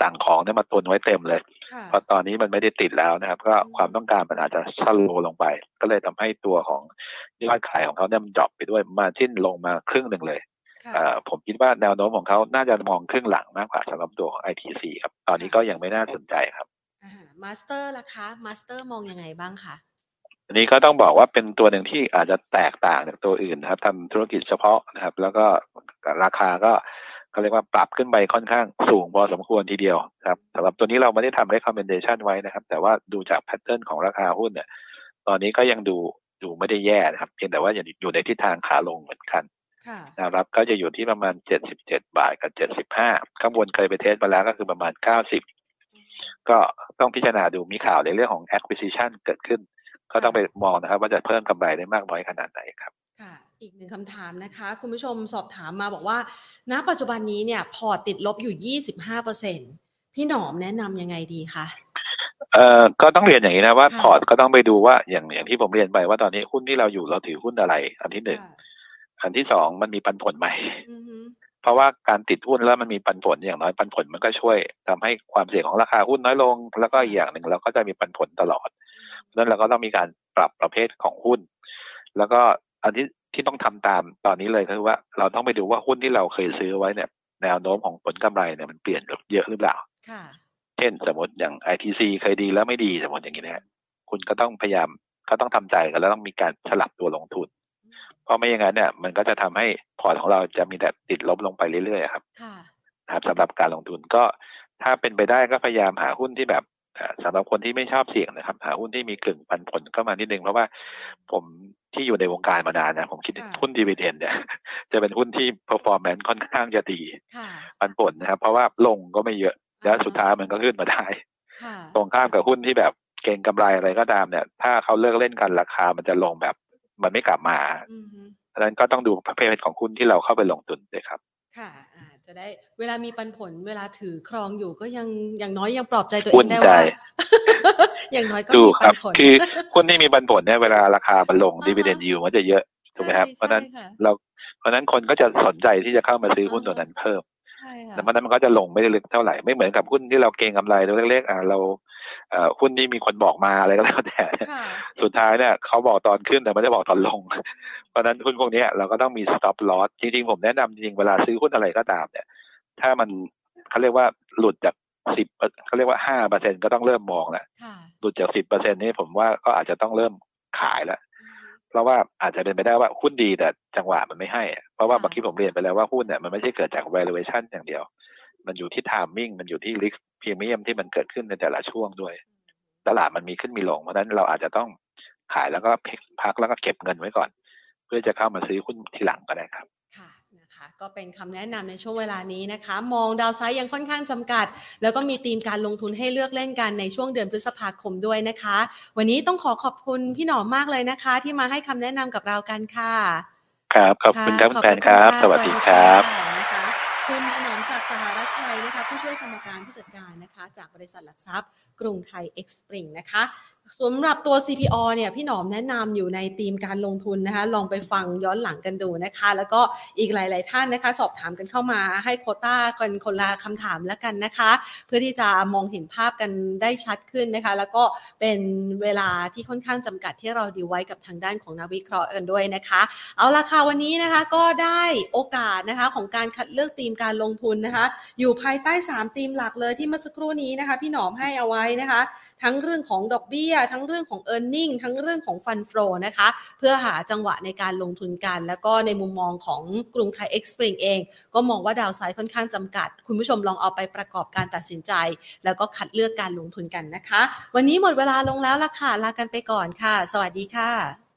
สั่งของเนี่ยมาตุนไว้เต็มเลยค่ะเพราะตอนนี้มันไม่ได้ติดแล้วนะครับ ก็อืมความต้องการมันอาจจะชะลอลงไป ก็เลยทำให้ตัวของยอดขายของเขาเนี่ยมัน drop ไปด้วย margin ลงมาครึ่งหนึ่งเลยค่ะเอ่อผมคิดว่าแนวโน้มของเขาน่าจะมองครึ่งหลังมากกว่าสำหรับตัวของ ITC ครับ ตอนนี้ก็ยังไม่น่าสนใจครับ MASTER ล่ะคะ MASTER มองยังไงบ้างคะอันนี้ก็ต้องบอกว่าเป็นตัวหนึ่งที่อาจจะแตกต่างจากตัวอื่นนะครับทำธุรกิจเฉพาะนะครับ แล้วก็ราคาก็ เขาเรียกว่าปรับขึ้นไปค่อนข้างสูงพอสมควรทีเดียวครับสำหรับตัวนี้เราไม่ได้ทำ recommendation ไว้นะครับ แต่ว่าดูจาก pattern ของราคาหุ้นเนี่ย ตอนนี้ก็ยังดูดูไม่ได้แย่นะครับ เพียงแต่ว่ายังอยู่ในทิศทางขาลงเหมือนกันค่ะนะครับก็จะอยู่ที่ประมาณ 77 บาทกับ 75 ข้างบนเคยไป test มาแล้วก็คือประมาณ 90 ก็ต้องพิจารณาดูมีข่าวในเรื่องของ acquisition เกิดขึ้น ก็ต้องไปมองนะครับ ว่าจะเพิ่มกำไรได้มากน้อยขนาดไหนครับค่ะ อีกหนึ่งคำถามนะคะ คุณผู้ชมสอบถามมาบอกว่า ณ ปัจจุบันนี้เนี่ยพอร์ตติดลบอยู่ 25%พี่หนอมแนะนำยังไงดีคะเอ่อก็ต้องเรียนอย่างนี้นะว่าค่ะพอร์ตก็ต้องไปดูว่าอย่างอย่างที่ผมเรียนไปว่าตอนนี้หุ้นที่เราอยู่เราถือหุ้นอะไร อันที่หนึ่งค่ะอันที่สองมันมีปันผลไหมอือฮึเพราะว่าการติดหุ้นแล้วมันมีปันผลอย่างน้อยปันผลมันก็ช่วยทำให้ความเสี่ยงของราคาหุ้นน้อยลง แล้วก็อีกอย่างหนึ่งเราก็จะมีปันผลตลอดเพราะฉะนั้นเราก็ต้องมีการปรับประเภทของหุ้น แล้วก็อันที่ ที่ต้องทำตามตอนนี้เลยก็คือว่าเราต้องไปดูว่าหุ้นที่เราเคยซื้อไว้เนี่ยแนวโน้มของผลกำไรเนี่ยมันเปลี่ยนเยอะหรือเปล่าค่ะเช่นสมมติอย่าง ITC เคยดีแล้วไม่ดีสมมติอย่างนี้นะฮะคุณก็ต้องพยายามก็ต้องทำใจกันแล้วต้องมีการสลับตัวลงทุน เพราะไม่อย่างนั้นเนี่ยมันก็จะทำให้พอร์ตของเราจะมีแต่ติดลบลงไปเรื่อยๆครับค่ะนะครับสำหรับการลงทุนก็ถ้าเป็นไปได้ก็พยายามหาหุ้นที่แบบเอ่อ สำหรับคนที่ไม่ชอบเสี่ยงนะครับหาหุ้นที่มีกึ่งปันผลเข้ามานิดนึงเพราะว่าผมที่อยู่ในวงการมานานนะผมคิดค่ะหุ้นดีเวเดนเนี่ย จะเป็นหุ้นที่ performance ค่อนข้างจะดีค่ะปันผลนะครับ เพราะว่าลงก็ไม่เยอะแล้วสุดท้ายมันก็ขึ้นมาได้ค่ะตรงข้ามกับหุ้นที่แบบเก่งกำไรอะไรก็ตามเนี่ย ถ้าเขาเลิกเล่นกันราคามันจะลงแบบ มันไม่กลับมาอือฮึเพราะฉะนั้นก็ต้องดูประเภทของหุ้นที่เราเข้าไปลงทุนด้วยครับ ค่ะอ่า จะจะได้ เวลามีปันผลเวลาถือครองอยู่ก็ยังอย่างน้อยยังปลอบใจตัวเองได้ว่าอย่างน้อยก็ถูมีกคปัรับนผลคือหุ้นที่มีปันผลเนี่ยเวลาราคามันลงอ่าดีเวเดนยิวมันจะเยอะถูกไหมครับใช่เพราะฉะนั้นใช่ค่ะเราเพราะฉะนั้นคนก็จะสนใจที่จะเข้ามาซื้อหุ้นตัวนั้นเพิ่มใช่ค่ะแต่เพราะฉะนั้นมันก็จะลงไม่ได้ลึกเท่าไหร่ไม่เหมือนกับหุ้นที่เราเก็งกำไรตัวเล็กๆอ่าเราเอ่อ หุ้นที่มีคนบอกมาอะไรก็แล้วแต่ค่ะสุดท้ายเนี่ยเขาบอกตอนขึ้นแต่ไม่ได้บอกตอนลง เพราะฉะนั้นหุ้นพวกเนี้ยเราก็ต้องมี stop loss จริงๆ ผมแนะนำจริงๆ เวลาซื้อหุ้นอะไรก็ตามเนี่ย ถ้ามันเขาเรียกว่าหลุดจากสิบเขาเรียกว่าห้าเปอร์เซ็นก็ต้องเริ่มมองแล้วค่ะหลุดจากสิบเปอร์เซ็นนี่ผมว่าก็อาจจะต้องเริ่มขายแล้วเพราะว่าอาจจะเป็นไปได้ว่าหุ้นดีแต่จังหวะมันไม่ให้อะเพราะว่าค่ะเมื่อกี้ผมเรียนไปแล้วว่าหุ้นเนี่ยมันไม่ใช่เกิดจาก valuation อย่างเดียว มันอยู่ที่ timing มันอยู่ที่ risk premium ที่มันเกิดขึ้นในแต่ละช่วงด้วย ตลาดมันมีขึ้นมีลงเพราะฉะนั้นเราอาจจะต้องขายแล้วก็พักแล้วก็เก็บเงินไว้ก่อน เพื่อจะเข้ามาซื้อหุ้นทีหลังก็ได้ครับค่ะนะคะก็เป็นคำแนะนำในช่วงเวลานี้นะคะ มองดาวไซด์ยังค่อนข้างจำกัด แล้วก็มีธีมการลงทุนให้เลือกเล่นกันในช่วงเดือนพฤษภาคมด้วยนะคะ วันนี้ต้องขอขอบคุณพี่หนอมมากเลยนะคะ ที่มาให้คำแนะนำกับเรากันค่ะ ครับขอบคุณครับขอบแฟนครับะสวัสดีครับ สวัสดีค่ะนะคะคุณ ผู้ช่วยกรรมการผู้จัดการนะคะ จากบริษัทหลักทรัพย์ กรุงไทยเอ็กซ์ปริงนะคะ สำหรับตัว CPO เนี่ยพี่หนอมแนะนำอยู่ในธีมการลงทุนนะคะลองไปฟังย้อนหลังกันดูนะคะ แล้วก็อีกหลาย ๆ ท่านนะคะ สอบถามกันเข้ามาให้โคต้ากันคนละคำถามแล้วกันนะคะ เพื่อที่จะมองเห็นภาพกันได้ชัดขึ้นนะคะ แล้วก็เป็นเวลาที่ค่อนข้างจำกัดที่เราดีไว้กับทางด้านของนักวิเคราะห์กันด้วยนะคะ เอาละค่ะวันนี้นะคะก็ได้โอกาสนะคะของการคัดเลือกธีมการลงทุนนะคะ อยู่ภายใต้3ธีมหลักเลยที่เมื่อสักครู่นี้นะคะ พี่หนอมให้เอาไว้นะคะ ทั้งเรื่องของดอกเบี้ยทั้งเรื่องของ e a r n i n g ทั้งเรื่องของฟันฟลอนะคะ เพื่อหาจังหวะในการลงทุนกัน แล้วก็ในมุมมองของกรุงไทยเอ็กซ์ปริงเอง ก็มองว่าดาวไซด์ค่อนข้างจำกัด คุณผู้ชมลองเอาไปประกอบการตัดสินใจ แล้วก็คัดเลือกการลงทุนกันนะคะ วันนี้หมดเวลาลงแล้วล่ะค่ะลากันไปก่อนค่ะ สวัสดีค่ะ